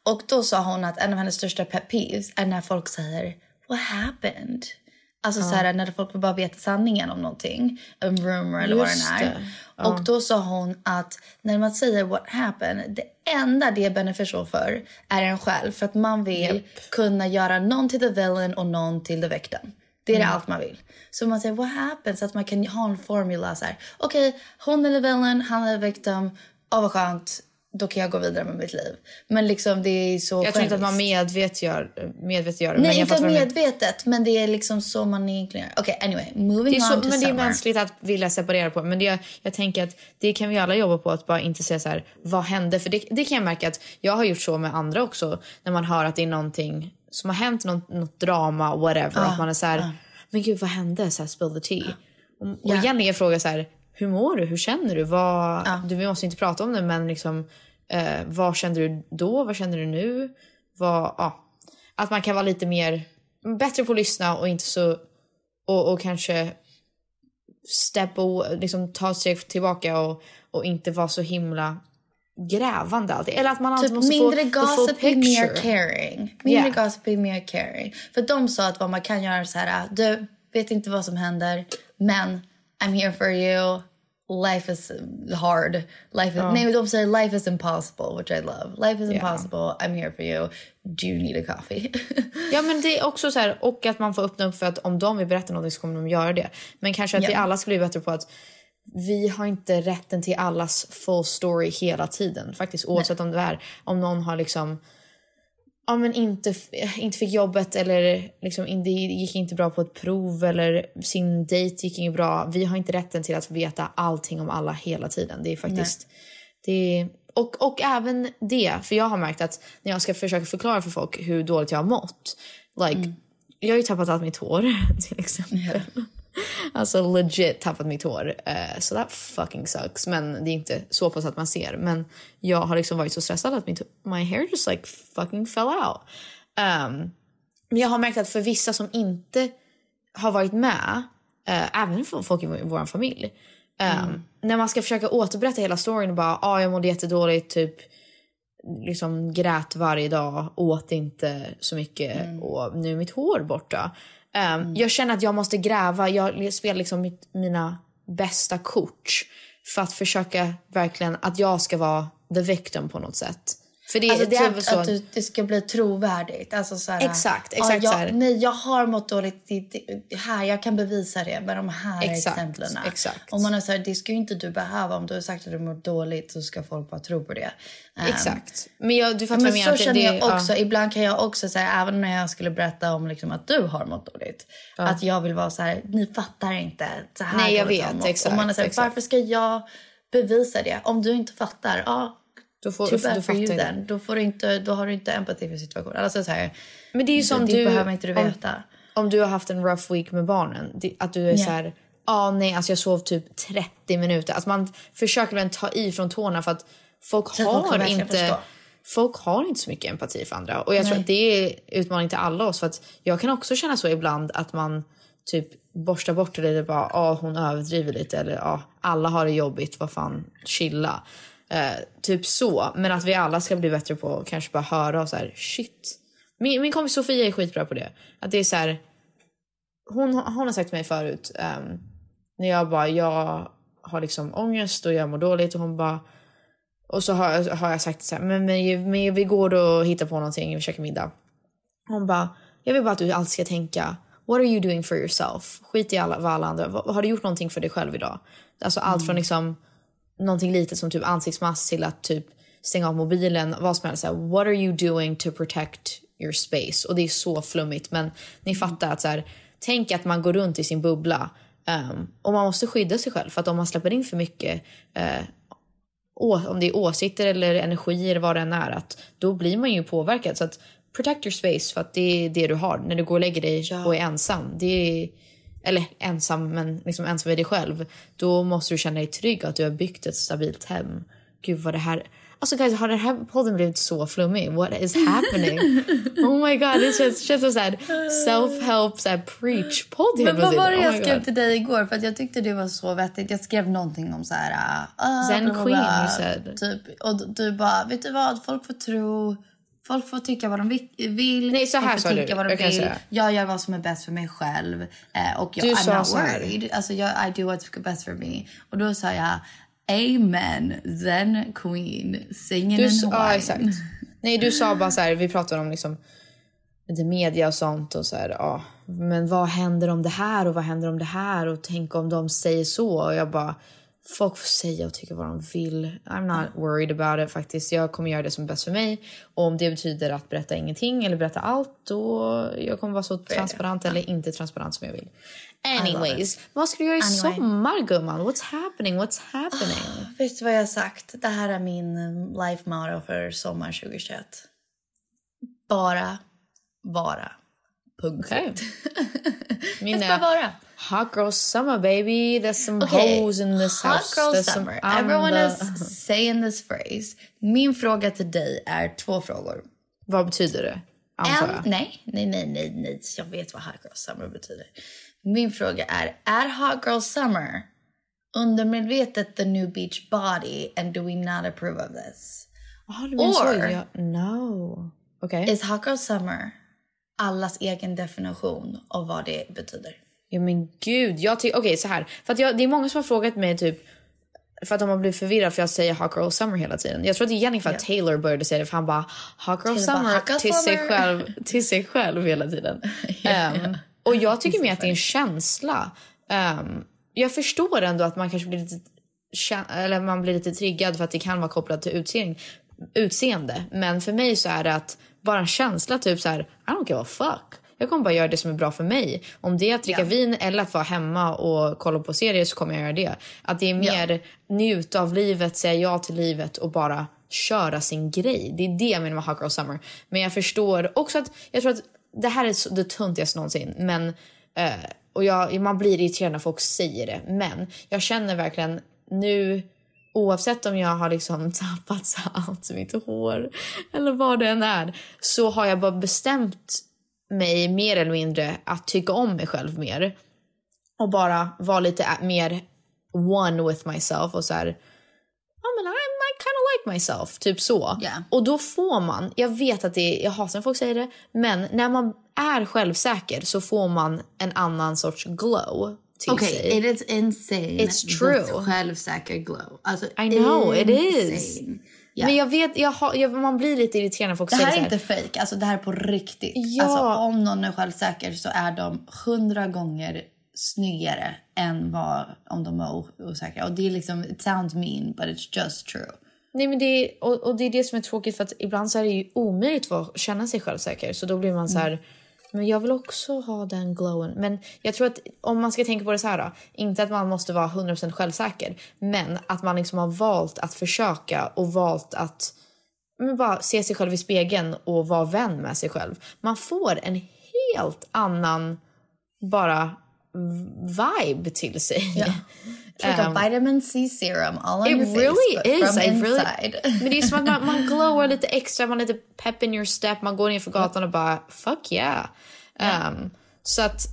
Och då sa hon att en av hennes största pet peeves är när folk säger What happened? Alltså så här, när folk vill bara veta sanningen om någonting. En rumor eller vad Just den är. det. Och då sa hon att när man säger what happened, det enda det beneficial för är en själv. För att man vill kunna göra någon till the villain och någon till the victim. Det är det Mm. allt man vill. Så man säger what happened så att man kan ha en formula så här. Okej, hon är the villain, han är the victim. Åh vad skönt, då kan jag gå vidare med mitt liv. Men liksom det är så jag tror inte att man medvetet gör, medvetet gör det. men Nej, jag inte medvetet, men det är liksom så man egentligen gör. Okej, anyway, moving Det är, så, on to men det är summer. mänskligt att vilja separera på. Men det, jag tänker att det kan vi alla jobba på. Att bara inte säga så här, vad hände? För det, det kan jag märka att jag har gjort så med andra också. När man hör att det är någonting som har hänt, något, något drama, whatever. att man är så här, men gud vad hände? Så här, spill the tea. Och, och Ja. egentligen frågar så här, hur mår du? Hur känner du? Vad, du? Vi måste inte prata om det, men liksom, eh, vad kände du då? Vad känner du nu? Vad, ja. Att man kan vara lite mer, bättre på att lyssna och inte så, och, och kanske step och liksom ta ett steg tillbaka och, och inte vara så himla grävande alltid. Eller att man alltid Typ måste mindre få the full gossip, mer caring. Mindre Yeah. gossip, mer caring. För de sa att vad man kan göra så här, du vet inte vad som händer, men I'm here for you. Life is hard. Life is, Nej, de säger life is impossible, which I love. Life is Yeah. impossible, I'm here for you. Do you need a coffee? *laughs* Ja men det är också så här, och att man får öppna upp för att om de vill berätta någonting så kommer de göra det. Men kanske att Ja. vi alla ska bli bättre på att vi har inte rätten till allas full story hela tiden. Faktiskt oavsett om det är om någon har liksom ja, men inte, inte fick jobbet eller liksom, det gick inte bra på ett prov eller sin dejt gick inte bra. Vi har inte rätten till att veta allting om alla hela tiden. Det är faktiskt... Det är, och, och även det, för jag har märkt att när jag ska försöka förklara för folk hur dåligt jag har mått. Like, Jag har ju tappat allt mitt hår *laughs* till exempel. *laughs* Alltså legit tappat mitt hår. Uh, så that fucking sucks. Men det är inte så pass att man ser. Men jag har liksom varit så stressad att mitt, my hair just like fucking fell out. Um, men jag har märkt att för vissa som inte har varit med, uh, även för folk i vår, familj. Um, När man ska försöka återberätta hela storyn och bara, ah, jag mådde jättedåligt, typ liksom grät varje dag, åt inte så mycket och nu är mitt hår borta. Um, Jag känner att jag måste gräva, jag spelar liksom mitt, mina bästa kort för att försöka verkligen att jag ska vara the victim på något sätt. För det, Alltså det är väl så att du, det ska bli trovärdigt. Alltså så här, Exakt, ja, exakt jag, så. Nej, jag har mått dåligt. Det, det, här, jag kan bevisa det med de här Exakt, exemplen. exakt. Och man är så här, det ska ju inte du behöva. Om du har sagt att du mår dåligt så ska folk bara tro på det. Um, Exakt. Men jag, du fattar Men så känner jag ja. också. Ibland kan jag också säga, även när jag skulle berätta om liksom, att du har mått dåligt. Att jag vill vara så här, ni fattar inte. Så här Nej, jag vet, exakt, Och man är så här, varför ska jag bevisa det? Om du inte fattar, ja. Då får- too då bad for you then. Då, får du inte, då har du inte empati för situationen. Alltså så här, Men det är ju som det du... behöver inte du om- veta. Om, du har haft en rough week med barnen. det- Att du är Ja. så här... Ja, nej, alltså jag sov typ 30 minuter. Alltså man försöker väl ta i från tårna för att folk Så folk har verkligen inte... förstå. Folk har inte så mycket empati för andra. Och jag tror Nej. att det är utmaning till alla oss. För att jag kan också känna så ibland att man typ borstar bort det lite. Bara, ah, hon överdriver lite. Eller ah, alla har det jobbigt. Vad fan, chilla. Eh, typ så. Men att vi alla ska bli bättre på att kanske bara höra och så här, shit. Min, min kompis Sofia är skitbra på det. Att det är så här, hon, hon har sagt till mig förut, ehm, när jag bara, jag har liksom ångest och jag mår dåligt och hon bara, och så har, har jag sagt så här, men, men, men vi går och hittar på någonting, vi käkar middag. Hon bara, jag vill bara att du alltid ska tänka, what are you doing for yourself? Skit i alla, vad alla andra, har du gjort någonting för dig själv idag? Alltså allt från liksom någonting litet som typ ansiktsmask till att typ stänga av mobilen, vad som helst. Så här, What are you doing to protect your space? Och det är så flummigt men ni fattar att så här, tänk att man går runt i sin bubbla Um, och man måste skydda sig själv för att om man släpper in för mycket uh, om det är åsikter eller energi eller vad det än är, att då blir man ju påverkad. Så att protect your space för att det är det du har när du går och lägger dig Ja. och är ensam. Det är, eller ensam, men liksom ensam med dig själv. Då måste du känna dig trygg att du har byggt ett stabilt hem. Gud vad det här... Alltså guys, har den här podden blivit så flummig? What is happening? *laughs* oh my god, det känns, känns som såhär self-help, såhär preach-podd Men vad var det Oh jag my skrev till dig igår? För att jag tyckte det var så vettigt. Jag skrev någonting om så här... ah, Zen bla, bla, queen, bla, you said. Typ. Och du bara, vet du vad? Folk får tro... Folk får tycka vad de vi- vill. Nej, så här sa du. vad de Jag vill. Jag gör vad som är bäst för mig själv. Eh, och jag, Du I'm sa not worried. Alltså, jag, I do what's best for me. Och då sa jag, amen, zen queen, singing Du, in s- ja, exakt. Nej, du sa bara så här, vi pratade om liksom lite media och sånt och så här, ja, men vad händer om det här och vad händer om det här och tänk om de säger så och jag bara Folk får säga och tycka vad de vill. I'm not worried about it faktiskt. Jag kommer göra det som är bäst för mig. Och om det betyder att berätta ingenting eller berätta allt då jag kommer vara så transparent eller inte transparent som jag vill. Anyways, vad ska du göra i Anyway. sommar gumman? What's happening? What's happening? Vet du vad jag har sagt? Det här är min eh, life motto för sommar 2021. Bara vara. Punkt. Okej. *laughs* Jag ska bara vara. Hot girl summer baby. There's some Okej, hoes in this Hot house. girl There's summer. I'm Everyone the- is saying this phrase. Min fråga till dig är två frågor. Vad betyder det? Antar jag. nej, nej, nej, nej, nej. Jag vet vad hot girl summer betyder. Min fråga är, är hot girl summer undermedvetet the new beach body and do we not approve of this? Du så? Or- Ja, no. Okej. Is hot girl summer allas egen definition av vad det betyder? Ja men gud. Jag tycker, okej så här. För att jag, det är många som har frågat mig typ för att de har blivit förvirrade för jag säger Hot Girl Summer hela tiden. Jag tror att det är för att Taylor började säga det för han bara Hot Girl Taylor bara, Summer "Hot girl till sig, summer." själv, till sig själv hela tiden. *laughs* Ehm, och jag tycker mer att det är en känsla. Ehm, jag förstår ändå att man kanske blir lite eller man blir lite triggad för att det kan vara kopplat till utseende, utseende. Men för mig så är det att bara en känsla typ så här I don't give a fuck. Jag kommer bara göra det som är bra för mig. Om det är att dricka vin eller att vara hemma och kolla på serier så kommer jag göra det. Att det är mer njuta av livet, säga ja till livet och bara köra sin grej. Det är det jag menar med Hot Girl Summer. Men jag förstår också att jag tror att det här är det töntigaste någonsin. Men, eh, och jag, man blir irriterad när folk säger det. Men jag känner verkligen nu oavsett om jag har liksom *laughs* tappat så allt mitt hår eller vad det än är så har jag bara bestämt mig mer eller mindre att tycka om mig själv mer och bara vara lite mer one with myself och så här ja men I, I kind of like myself, typ så. Yeah. Och då får man, jag vet att det är, jag hatar när folk säger det, men när man är självsäker så får man en annan sorts glow till Okej, sig. it is insane. It's true. Självsäker glow. Alltså, I know, it is. Ja. Men jag vet, jag har, jag, man blir lite irriterad när folk Det säger här är inte fake, alltså det här är på riktigt. Ja. Alltså, om någon är självsäker så är de hundra gånger snyggare än vad om de är osäkra. Och det är liksom, it sounds mean but it's just true. Nej, men det är, och, och det är det som är tråkigt för att ibland så är det ju omöjligt att känna sig självsäker. Så då blir man så här, men jag vill också ha den glowen. Men jag tror att om man ska tänka på det så här då, inte att man måste vara 100% självsäker, men att man liksom har valt att försöka och valt att men bara se sig själv i spegeln och vara vän med sig själv. Man får en helt annan bara vibe till sig. It's like a vitamin C serum all on It your face really but is. from I really, inside. *laughs* men det är som att man, man glowar lite extra, man har lite pep in your step, man går ner för gatan och bara fuck yeah. Um, så att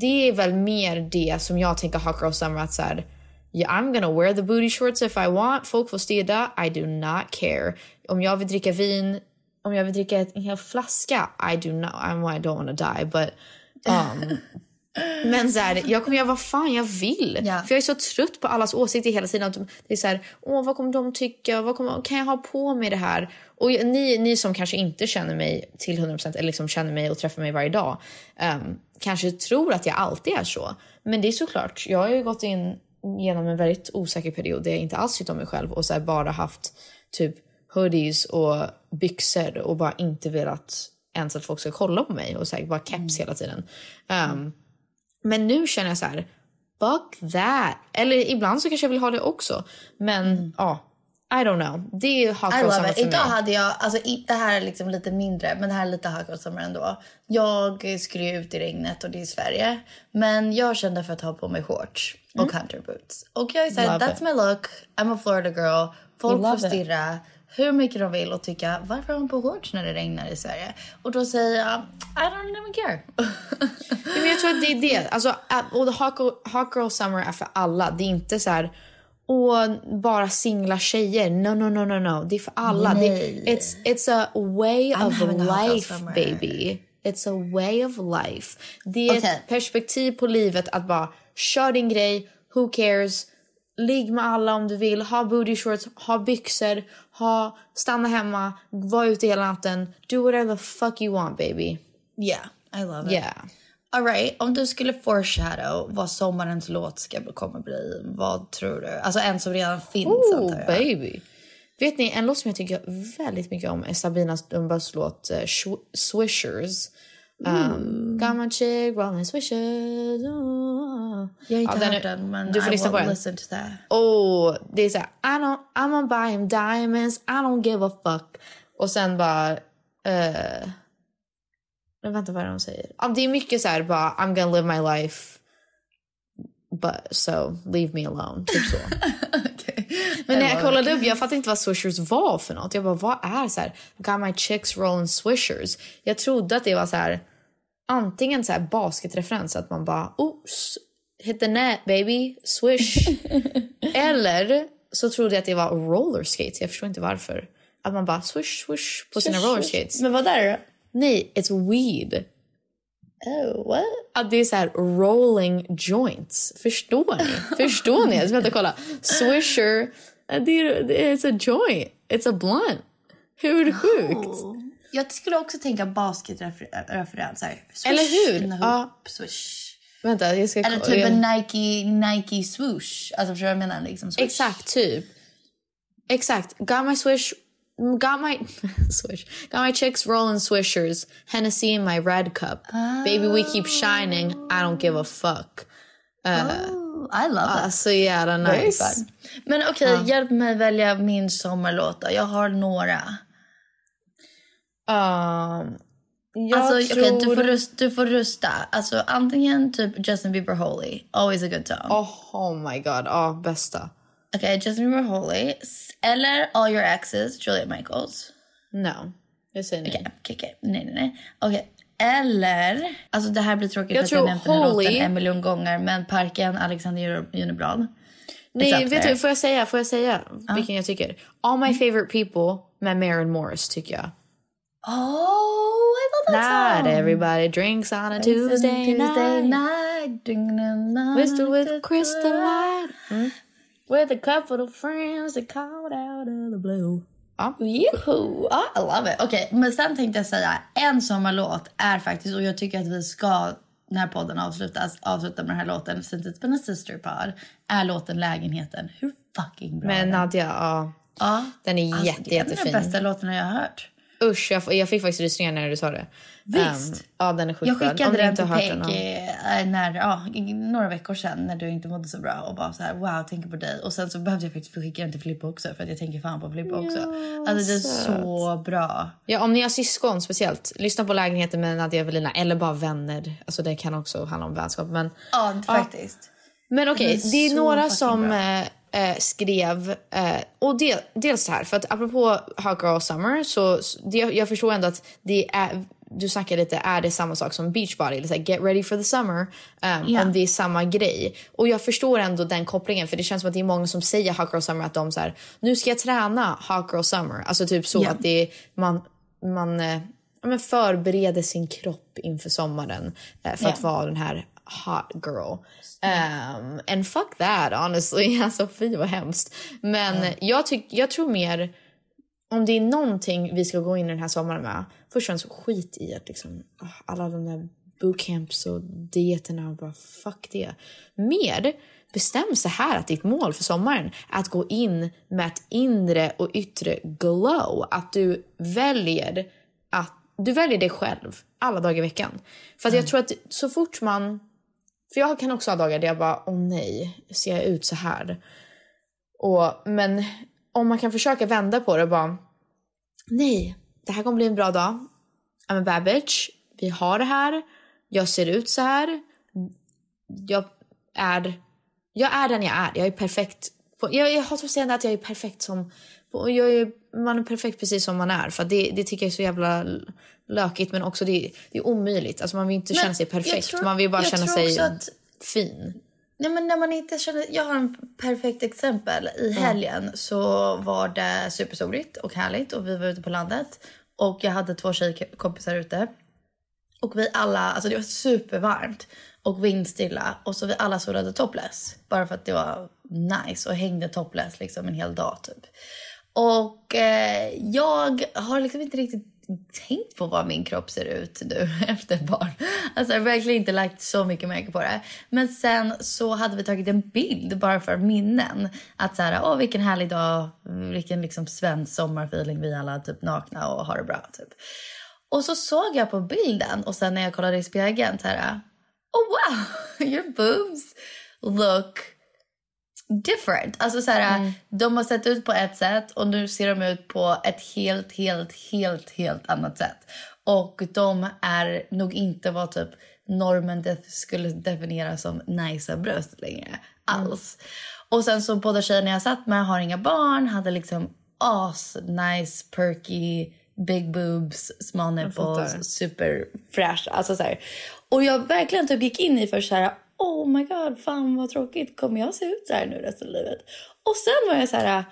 det är väl mer det som jag tänker Hot Girl Summer att så här, yeah, I'm gonna wear the booty shorts if I want, folk får stirra, I do not care. Om jag vill dricka vin, om jag vill dricka en hel flaska, I do not, I don't wanna die but um, *laughs* men så här, jag kommer göra vad fan jag vill. Ja. För jag är så trött på allas åsikter hela tiden. Det är så här, åh vad kommer de tycka? Vad kommer, kan jag ha på mig det här? Och ni, ni som kanske inte känner mig till 100% eller liksom känner mig och träffar mig varje dag. ehm, kanske tror att jag alltid är så. Men det är såklart, jag har ju gått in genom en väldigt osäker period där jag inte alls tyckt om mig själv och så bara haft typ hoodies och byxor och bara inte velat ens att folk ska kolla på mig och så bara keps hela tiden. Ehm, men nu känner jag så här, fuck that. Eller ibland så kanske jag vill ha det också. Men ja, I don't know. Det är Mm. It. för Idag mig. hade jag, alltså det här är liksom lite mindre, men det här är lite summer ändå. Jag skulle ju ut i regnet och det är Sverige. Men jag kände för att ha på mig shorts och hunter boots. Och jag är såhär, Mm. That's it. my look, I'm a Florida girl. Folk får it. Hur mycket de vill och tycka, varför har hon på shorts när det regnar i Sverige? Och då säger jag, I don't even care. Ja, men jag tror att det är det. Alltså, och hot, hot girl summer är för alla. Det är inte så här... Och bara singla tjejer. No, no, no, no, no. Det är för alla. Det, it's, it's a way I'm of life, baby. It's a way of life. Det är Okej. ett perspektiv på livet att bara kör din grej, who cares. Ligg med alla om du vill, ha booty shorts, ha byxor, ha, stanna hemma, var ute hela natten. Do whatever the fuck you want baby. Yeah, I love it. Yeah. All right, om du skulle foreshadow vad sommarens låt ska kommer bli, vad tror du? Alltså en som redan finns Oh, antar jag. baby. Vet ni, en låt som jag tycker väldigt mycket om är Sabina Dumbas låt uh, Swishers. Um, got my chick rolling swishers. Oh. Jag har inte Ja, hört den men Du får I lyssna på den. listen to that. Oh, det är såhär, I don't, I'm gonna buy him diamonds, I don't give a fuck. Och sen bara... Uh, vänta, vad är det de säger? Ja, det är mycket så här bara, I'm gonna live my life. But so, leave me alone. Typ så. *laughs* Men när jag kollade upp, jag fattade inte vad swishers var för något. Jag bara, vad är så här, got my chicks rolling swishers? Jag trodde att det var så här, antingen så här basketreferens, att man bara, oh, hit the net baby, swish. *laughs* Eller så trodde jag att det var roller skates, jag förstår inte varför. Att man bara swish, swish på sina roller skates. Men vad är det? Nej, it's weed. Oh, what? Att det är så här rolling joints. Förstår ni? Förstår ni? Alltså, vänta, kolla. Swisher, det är, det är it's a joint. It's a blunt. Hur sjukt? Jag skulle också tänka basketreferens Eller hur? Ja. Swish. Vänta, jag ska Eller typ en Nike, Nike swoosh. Alltså förstår du vad jag menar? Liksom. Exakt, typ. Exakt. Got my swish... Got my... *laughs* swish. Got my chicks rolling swishers. Hennessy in my red cup. Baby, we keep shining. I don't give a fuck. Oh, I love it. Alltså jävla Very nice. fun. Men okej, hjälp mig välja min sommarlåt då. Jag har några. Um, jag alltså, tror... okej, du, får rösta, du får rösta. Alltså, antingen typ Justin Bieber Holy. Always a good song. Oh, oh my god, ja bästa. Okej, Justin Bieber Holy. Eller All Your Exes, Julia Michaels. No, jag säger nej. Okej, okej, okej. Nej, nej, nej. Okej. Eller, alltså det här blir tråkigt Jag för att jag nämnt den här låten en miljon gånger. Men Parken, Alexander Juneblad. Nej, It's vet du, får jag säga, får jag säga vilken jag tycker? All my favorite people med Maren Morris tycker jag. Oh, I love that Not song. everybody drinks on a Tuesday, Tuesday night. night. Whistle with crystal light. light. With a couple of friends that called out of the blue. Ja. Juhu! Ja, I love it. Okej, men sen tänkte jag säga en sommarlåt är faktiskt, och jag tycker att vi ska när podden avslutas avsluta med den här låten since it's been a sister pod, är låten Lägenheten. Hur fucking bra Men den? Nadja, ja. Ja. Den är Alltså, jätte, det är en av jättefin. de bästa låtarna jag har hört. Usch, jag, jag fick faktiskt rysningar när du sa det. Visst. Um, ja, den är sjukt Jag skickade den till Peg ja. eh, när, ja, några veckor sedan när du inte mådde så bra och bara så här wow, tänker på dig. Och sen så behövde jag faktiskt skicka den till Filippa också för att jag tänker fan på Filippa också. Alltså det är så bra. Ja, om ni har syskon speciellt, lyssna på lägenheten med Nadia Evelina. Eller bara vänner. Alltså det kan också handla om vänskap. Men, Ja, faktiskt. men okej, Den är det är några som bra. Eh, skrev... Eh, och del, dels här, för att apropå Hot Girl Summer så det, jag förstår ändå att det är... Du snackar lite, är det samma sak som Beachbody? Eller så här, get ready for the summer. Um, Ja. Om det är samma grej. Och jag förstår ändå den kopplingen för det känns som att det är många som säger Hot Girl Summer att de så här, nu ska jag träna Hot Girl Summer. Alltså typ så Ja. att det är, man, man eh, men förbereder sin kropp inför sommaren eh, för att vara den här hot girl. Um, and fuck that honestly. *laughs* Alltså fy vad hemskt. Men jag, tyck, jag tror mer om det är någonting vi ska gå in i den här sommaren med. Först och främst skit i att liksom, ah, alla de där bootcamps och dieterna och bara fuck det. Mer bestäm så här att ditt mål för sommaren är att gå in med ett inre och yttre glow. Att du väljer att du väljer dig själv alla dagar i veckan. För att jag tror att så fort man för jag kan också ha dagar där jag bara, åh nej, ser jag ut så här? Och, men om man kan försöka vända på det och bara, nej, det här kommer bli en bra dag. I'm a bad bitch. Vi har det här. Jag ser ut så här. Jag är, jag är den jag är. Jag är perfekt. På, jag, jag hatar att säga att jag är perfekt som... på- Jag är, man är perfekt precis som man är. För det, det tycker jag är så jävla lökigt. Men också det, det är omöjligt. Alltså man vill inte Men känna sig perfekt. tror- man vill bara känna sig att- fin. Nej men när man inte känner, jag har en perfekt exempel. I helgen så var det supersoligt och härligt och vi var ute på landet. Och jag hade två tjejkompisar ute. Och vi alla, alltså det var supervarmt och vindstilla. Och så vi alla solade topless. Bara för att det var nice och hängde topless liksom en hel dag typ. Och eh, jag har liksom inte riktigt tänkt på vad min kropp ser ut nu *laughs* efter barn. Alltså jag har verkligen inte lagt så mycket märke på det. Men sen så hade vi tagit en bild bara för minnen. Att så här, åh vilken härlig dag, vilken liksom svensk sommarfeeling vi alla typ nakna och har det bra typ. Och så såg jag på bilden och sen när jag kollade i spegeln så här, oh wow, *laughs* your boobs look different. Alltså så här, de har sett ut på ett sätt och nu ser de ut på ett helt, helt, helt, helt annat sätt. Och de är nog inte vad typ normen def- skulle definiera som nice bröst längre alls. Och sen så båda tjejerna jag satt med har inga barn, hade liksom as nice perky big boobs, small nipples, super fräscha. Alltså så här. Och jag verkligen typ gick in i för så här, oh my god, fan vad tråkigt. Kommer jag se ut så här nu resten av livet? Och sen var jag så här,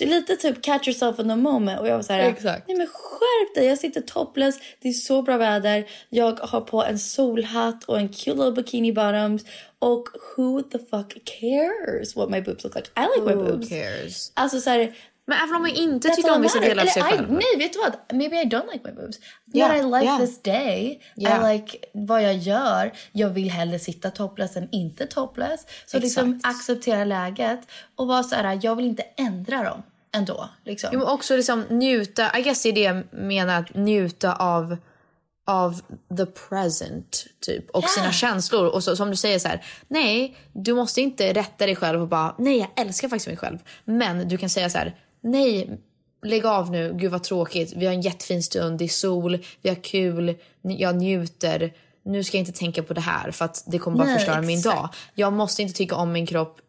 lite typ catch yourself in the moment. Och jag var så här, Exakt. nej men skärp dig. Jag sitter topless, det är så bra väder. Jag har på en solhatt och en cute little bikini bottoms. Och who the fuck cares what my boobs look like? I like my Who boobs. cares? Alltså så här, Men även om man inte That's tycker om vissa delar av sig själv. Nej, vet du vad? Maybe I don't like my boobs. Yeah, But I like yeah. this day. Yeah. I like vad jag gör. Jag vill hellre sitta topless än inte topless. Så liksom Exakt. acceptera läget och vara så här, jag vill inte ändra dem ändå. Liksom. Jo, men också liksom njuta, I guess det är det jag menar, att njuta av, av the present typ och sina känslor. Och så, som du säger så här, nej du måste inte rätta dig själv och bara, nej jag älskar faktiskt mig själv. Men du kan säga så här, nej lägg av nu, gud vad tråkigt, vi har en jättefin stund, det är sol, vi har kul, jag njuter. Nu ska jag inte tänka på det här för att det kommer bara Nej, förstöra min exakt. dag. Jag måste inte tycka om min kropp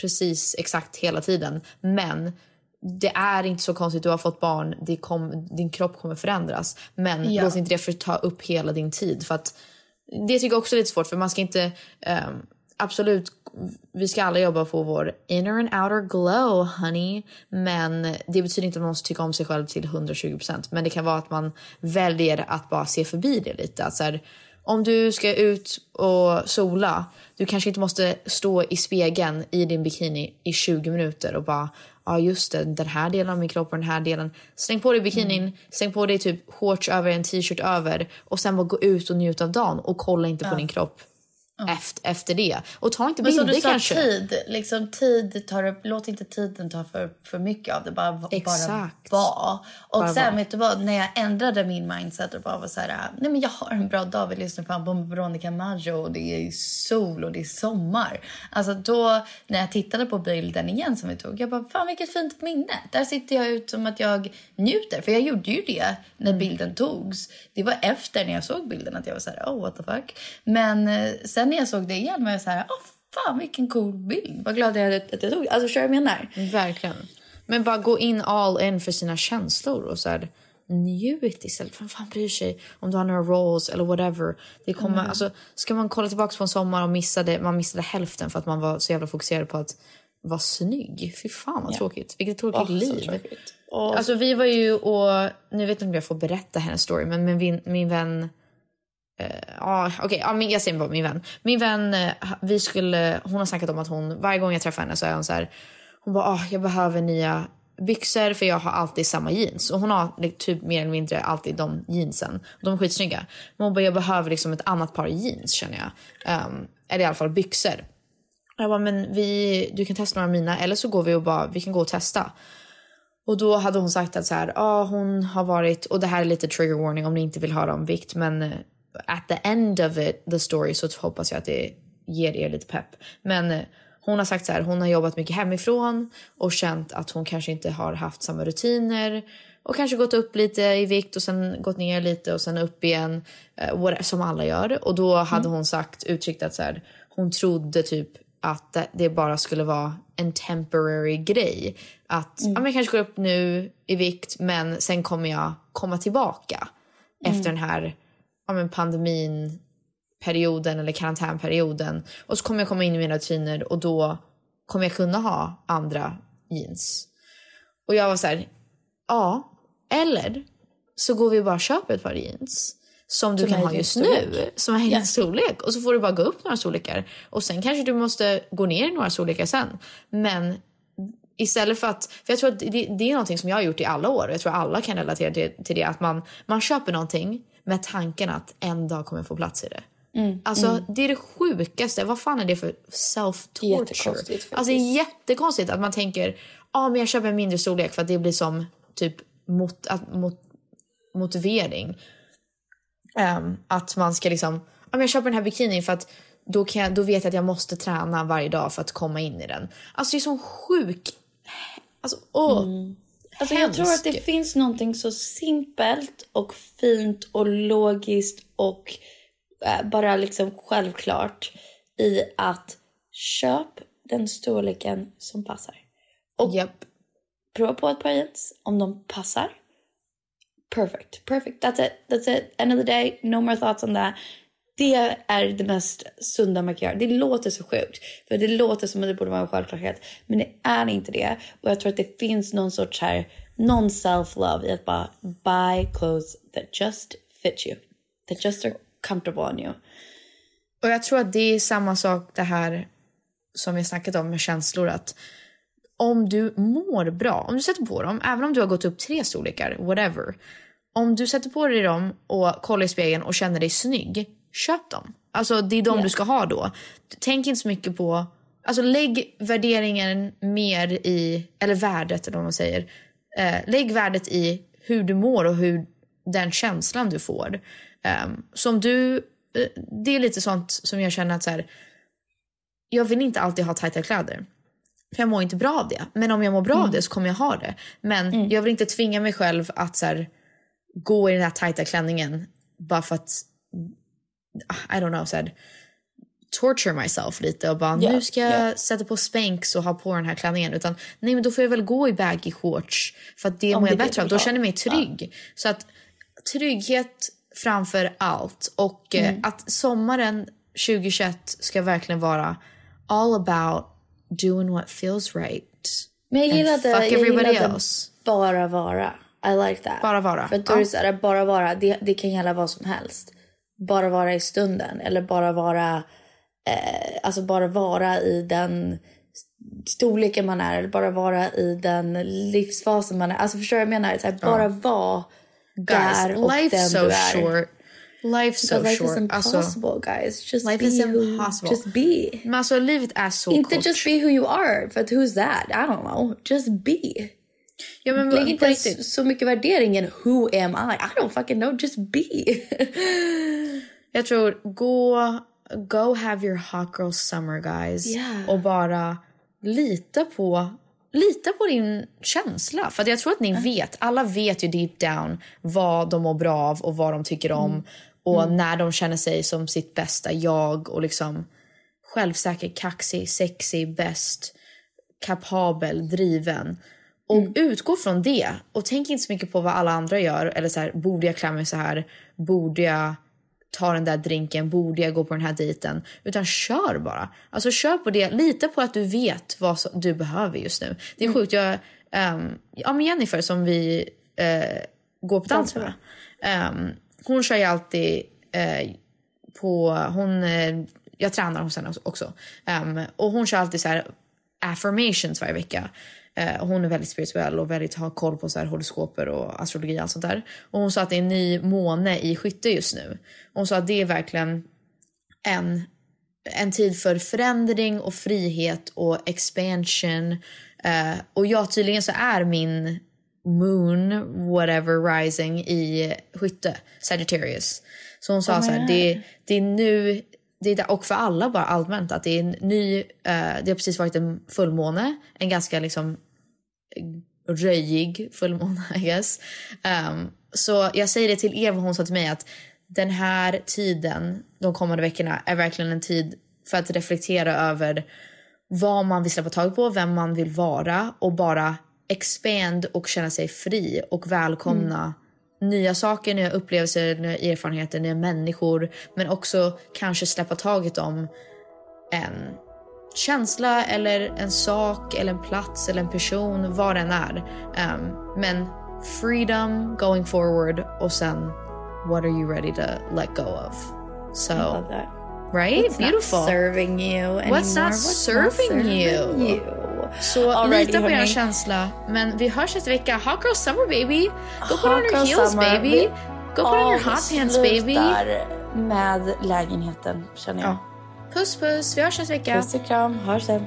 precis exakt hela tiden. Men det är inte så konstigt, du har fått barn, kom, din kropp kommer förändras. Men Ja. låt inte det för ta upp hela din tid. För att, det tycker jag också är lite svårt för man ska inte... ehm, absolut, vi ska alla jobba på vår inner and outer glow honey. Men det betyder inte att man måste tycka om sig själv till 120%. Men det kan vara att man väljer att bara se förbi det lite. Att så här, om du ska ut och sola, du kanske inte måste stå i spegeln i din bikini i 20 minuter och bara ja just det, den här delen av min kropp och den här delen. Släng på dig bikinin, Mm. släng på dig typ shorts över en t-shirt över och sen bara gå ut och njuta av dagen och kolla inte på din kropp efter, efter det. Och ta inte Men som bilder du sa, kanske. tid. Liksom, tid tar upp, låt inte tiden ta för, för mycket av det. Bara, bara Exakt. vara. Och Bara sen, vara. vet du vad? När jag ändrade min mindset och bara var så här, nej men jag har en bra dag. Vi lyssnar fan på Veronica Maggio och det är sol och det är sommar. Alltså då, när jag tittade på bilden igen som vi tog, jag bara, fan vilket fint minne. Där sitter jag ut som att jag njuter. För jag gjorde ju det när Mm. bilden togs. Det var efter när jag såg bilden att jag var så här, oh what the fuck. Men eh, sen när jag såg det igen var jag så här, oh fan vilken cool bild. Vad glad jag är att jag tog det. Alltså förstår du vad jag menar? Verkligen. Men bara gå in all in för sina känslor och så här, njut istället. Vem fan bryr sig om du har några rolls eller whatever. Det kommer, Mm. alltså, ska man kolla tillbaka på en sommar och missade, man missade hälften för att man var så jävla fokuserad på att vara snygg. Fy fan vad tråkigt. Vilket tråkigt så liv. tråkigt. Åh. Alltså vi var ju och, nu vet inte om jag får berätta hennes story, men min, min vän eh, Ja, okej, ja, jag säger bara min vän. Min vän, uh, vi skulle, hon har snackat om att hon, varje gång jag träffar henne så är hon så här, hon bara, ah, jag behöver nya byxor för jag har alltid samma jeans. Och hon har typ mer eller mindre alltid de jeansen. De är skitsnygga. Men hon bara, jag behöver liksom ett annat par jeans känner jag. Um, eller i alla fall byxor. Jag bara, men vi, du kan testa några av mina eller så går vi och bara, vi kan gå och testa. Och då hade hon sagt att så här, ah, hon har varit, och det här är lite trigger warning om ni inte vill höra om vikt, men eh, at the end of it, the story så hoppas jag att det ger er lite pepp. Men eh, hon har sagt så här, hon har jobbat mycket hemifrån och känt att hon kanske inte har haft samma rutiner och kanske gått upp lite i vikt och sen gått ner lite och sen upp igen eh, som alla gör. Och då hade hon sagt, uttryckt att så här, hon trodde typ att det- bara skulle vara en temporary grej. Att ja, men jag kanske går upp nu i vikt men sen kommer jag komma tillbaka efter den här ja, men pandemin perioden eller karantänperioden och så kommer jag komma in i mina rutiner och då kommer jag kunna ha andra jeans. Och jag var så här, ja, eller så går vi bara och köper ett par jeans som du Som kan ha just nu, som är din storlek. Och så får du bara gå upp några storlekar. Och sen kanske du måste gå ner i några storlekar sen. Men istället för att, för jag tror att det, det är någonting som jag har gjort i alla år och jag tror alla kan relatera till, till det, att man, man köper någonting med tanken att en dag kommer jag få plats i det. Alltså det är det sjukaste, vad fan är det för self-torture? Jättekonstigt. Alltså det är jättekonstigt att man tänker, ah, men jag köper en mindre storlek för att det blir som typ mot, att, mot, motivering. Ehm, att man ska liksom, ja men jag köper den här bikinin för att då, kan jag, då vet jag att jag måste träna varje dag för att komma in i den. Alltså det är sån sjuk, alltså åh. Alltså jag tror att det finns någonting så simpelt och fint och logiskt och eh, bara liksom självklart i att köp den storleken som passar. Och Japp. prova på ett par jeans om de passar. Perfect, perfect. That's it, that's it. End of the day, no more thoughts on that. Det är det mest sunda man kan göra. Det låter så sjukt. För det låter som att det borde vara en självklarhet. Men det är inte det. Och jag tror att det finns någon sorts här, någon self-love i att bara buy clothes that just fit you. That just are comfortable on you. Och jag tror att det är samma sak det här som vi snackat om med känslor. Att om du mår bra, om du sätter på dem, även om du har gått upp tre storlekar, whatever. Om du sätter på dig dem och kollar i spegeln och känner dig snygg, köp dem. Alltså det är de Ja. du ska ha då. Tänk inte så mycket på, alltså lägg värderingen mer i, eller värdet eller vad man säger. Eh, lägg värdet i hur du mår och hur den känslan du får. Um, som du, eh, det är lite sånt som jag känner att så här, jag vill inte alltid ha tajta kläder. För jag mår inte bra av det. Men om jag mår bra av det så kommer jag ha det. Men jag vill inte tvinga mig själv att så här, gå i den här tajta klänningen bara för att, I don't know, så här, torture myself lite och bara Ja, nu ska jag ja. sätta på Spanx och ha på den här klänningen. Utan nej men då får jag väl gå i baggy shorts för att det Om mår jag bättre av. Då känner jag mig trygg. Så att trygghet framför allt och eh, Mm. att sommaren 2021 ska verkligen vara all about doing what feels right. Men jag gillade, fuck jag everybody gillade else. bara vara. I like that. Bara vara, För då ja. är det så här, bara vara, det, det kan gälla vad som helst. Bara vara i stunden eller bara vara, eh, alltså bara vara i den storleken man är eller bara vara i den livsfasen man är. Alltså förstår du vad jag menar? Så här, bara vara Guys, där och life's den so du är. short. Life's so But life short. is Alltså, impossible guys. Just life be is who, impossible. just be. men alltså livet är så Inte kort. just be who you are, för att who's that? I don't know. Just be. Ja, men Lägg inte riktigt. så mycket värdering in who am I? I don't fucking know, just be. *laughs* Jag tror gå, go have your hot girl summer guys. Yeah. Och bara lita på, lita på din känsla. För jag tror att ni vet, alla vet ju deep down vad de mår bra av och vad de tycker om. Och när de känner sig som sitt bästa jag och liksom självsäker, kaxig, sexig, bäst, kapabel, driven. Och utgå från det. Och tänk inte så mycket på vad alla andra gör. Eller så här, borde jag klä mig så här? Borde jag ta den där drinken? Borde jag gå på den här dejten? Utan kör bara. Alltså kör på det. Lita på att du vet vad du behöver just nu. Det är sjukt. Jag, ehm, ja, men Jennifer som vi eh, går på dans med. ehm, hon kör ju alltid eh, på... Hon, eh, jag tränar hos henne också. Ehm, och hon kör alltid så här affirmations varje vecka. Eh, hon är väldigt spirituell och väldigt har koll på så här horoskoper och astrologi och allt sånt där. Och hon sa att det är en ny måne i skytte just nu. Hon sa att det är verkligen en, en tid för förändring och frihet och expansion. Eh, och ja, tydligen så är min moon, whatever, rising i skytte, Sagittarius. Så hon sa så här, det, det är nu, det är, och för alla bara allmänt, att det är en ny, eh, det har precis varit en fullmåne, en ganska liksom röjig fullmåne *laughs* I guess. Um, så jag säger det till vad hon sa till mig att den här tiden, de kommande veckorna, är verkligen en tid för att reflektera över vad man vill släppa tag på, vem man vill vara och bara expand och känna sig fri och välkomna mm. nya saker, nya upplevelser, nya erfarenheter, nya människor. Men också kanske släppa taget om en känsla eller en sak eller en plats eller en person, vad den är. Um, men freedom going forward och sen what are you ready to let go of? So, I love that. Right? What's Beautiful. Not serving you anymore? What's not What's serving, not serving you? you? Så Alrighty, lita på er känsla. Men vi hörs nästa vecka. Hot girl summer baby. Go put on your heels summer. baby. Go put on your hot pants baby. med lägenheten känner jag. Ja. Puss puss. Vi hörs nästa vecka. Puss och kram. Hörs sen.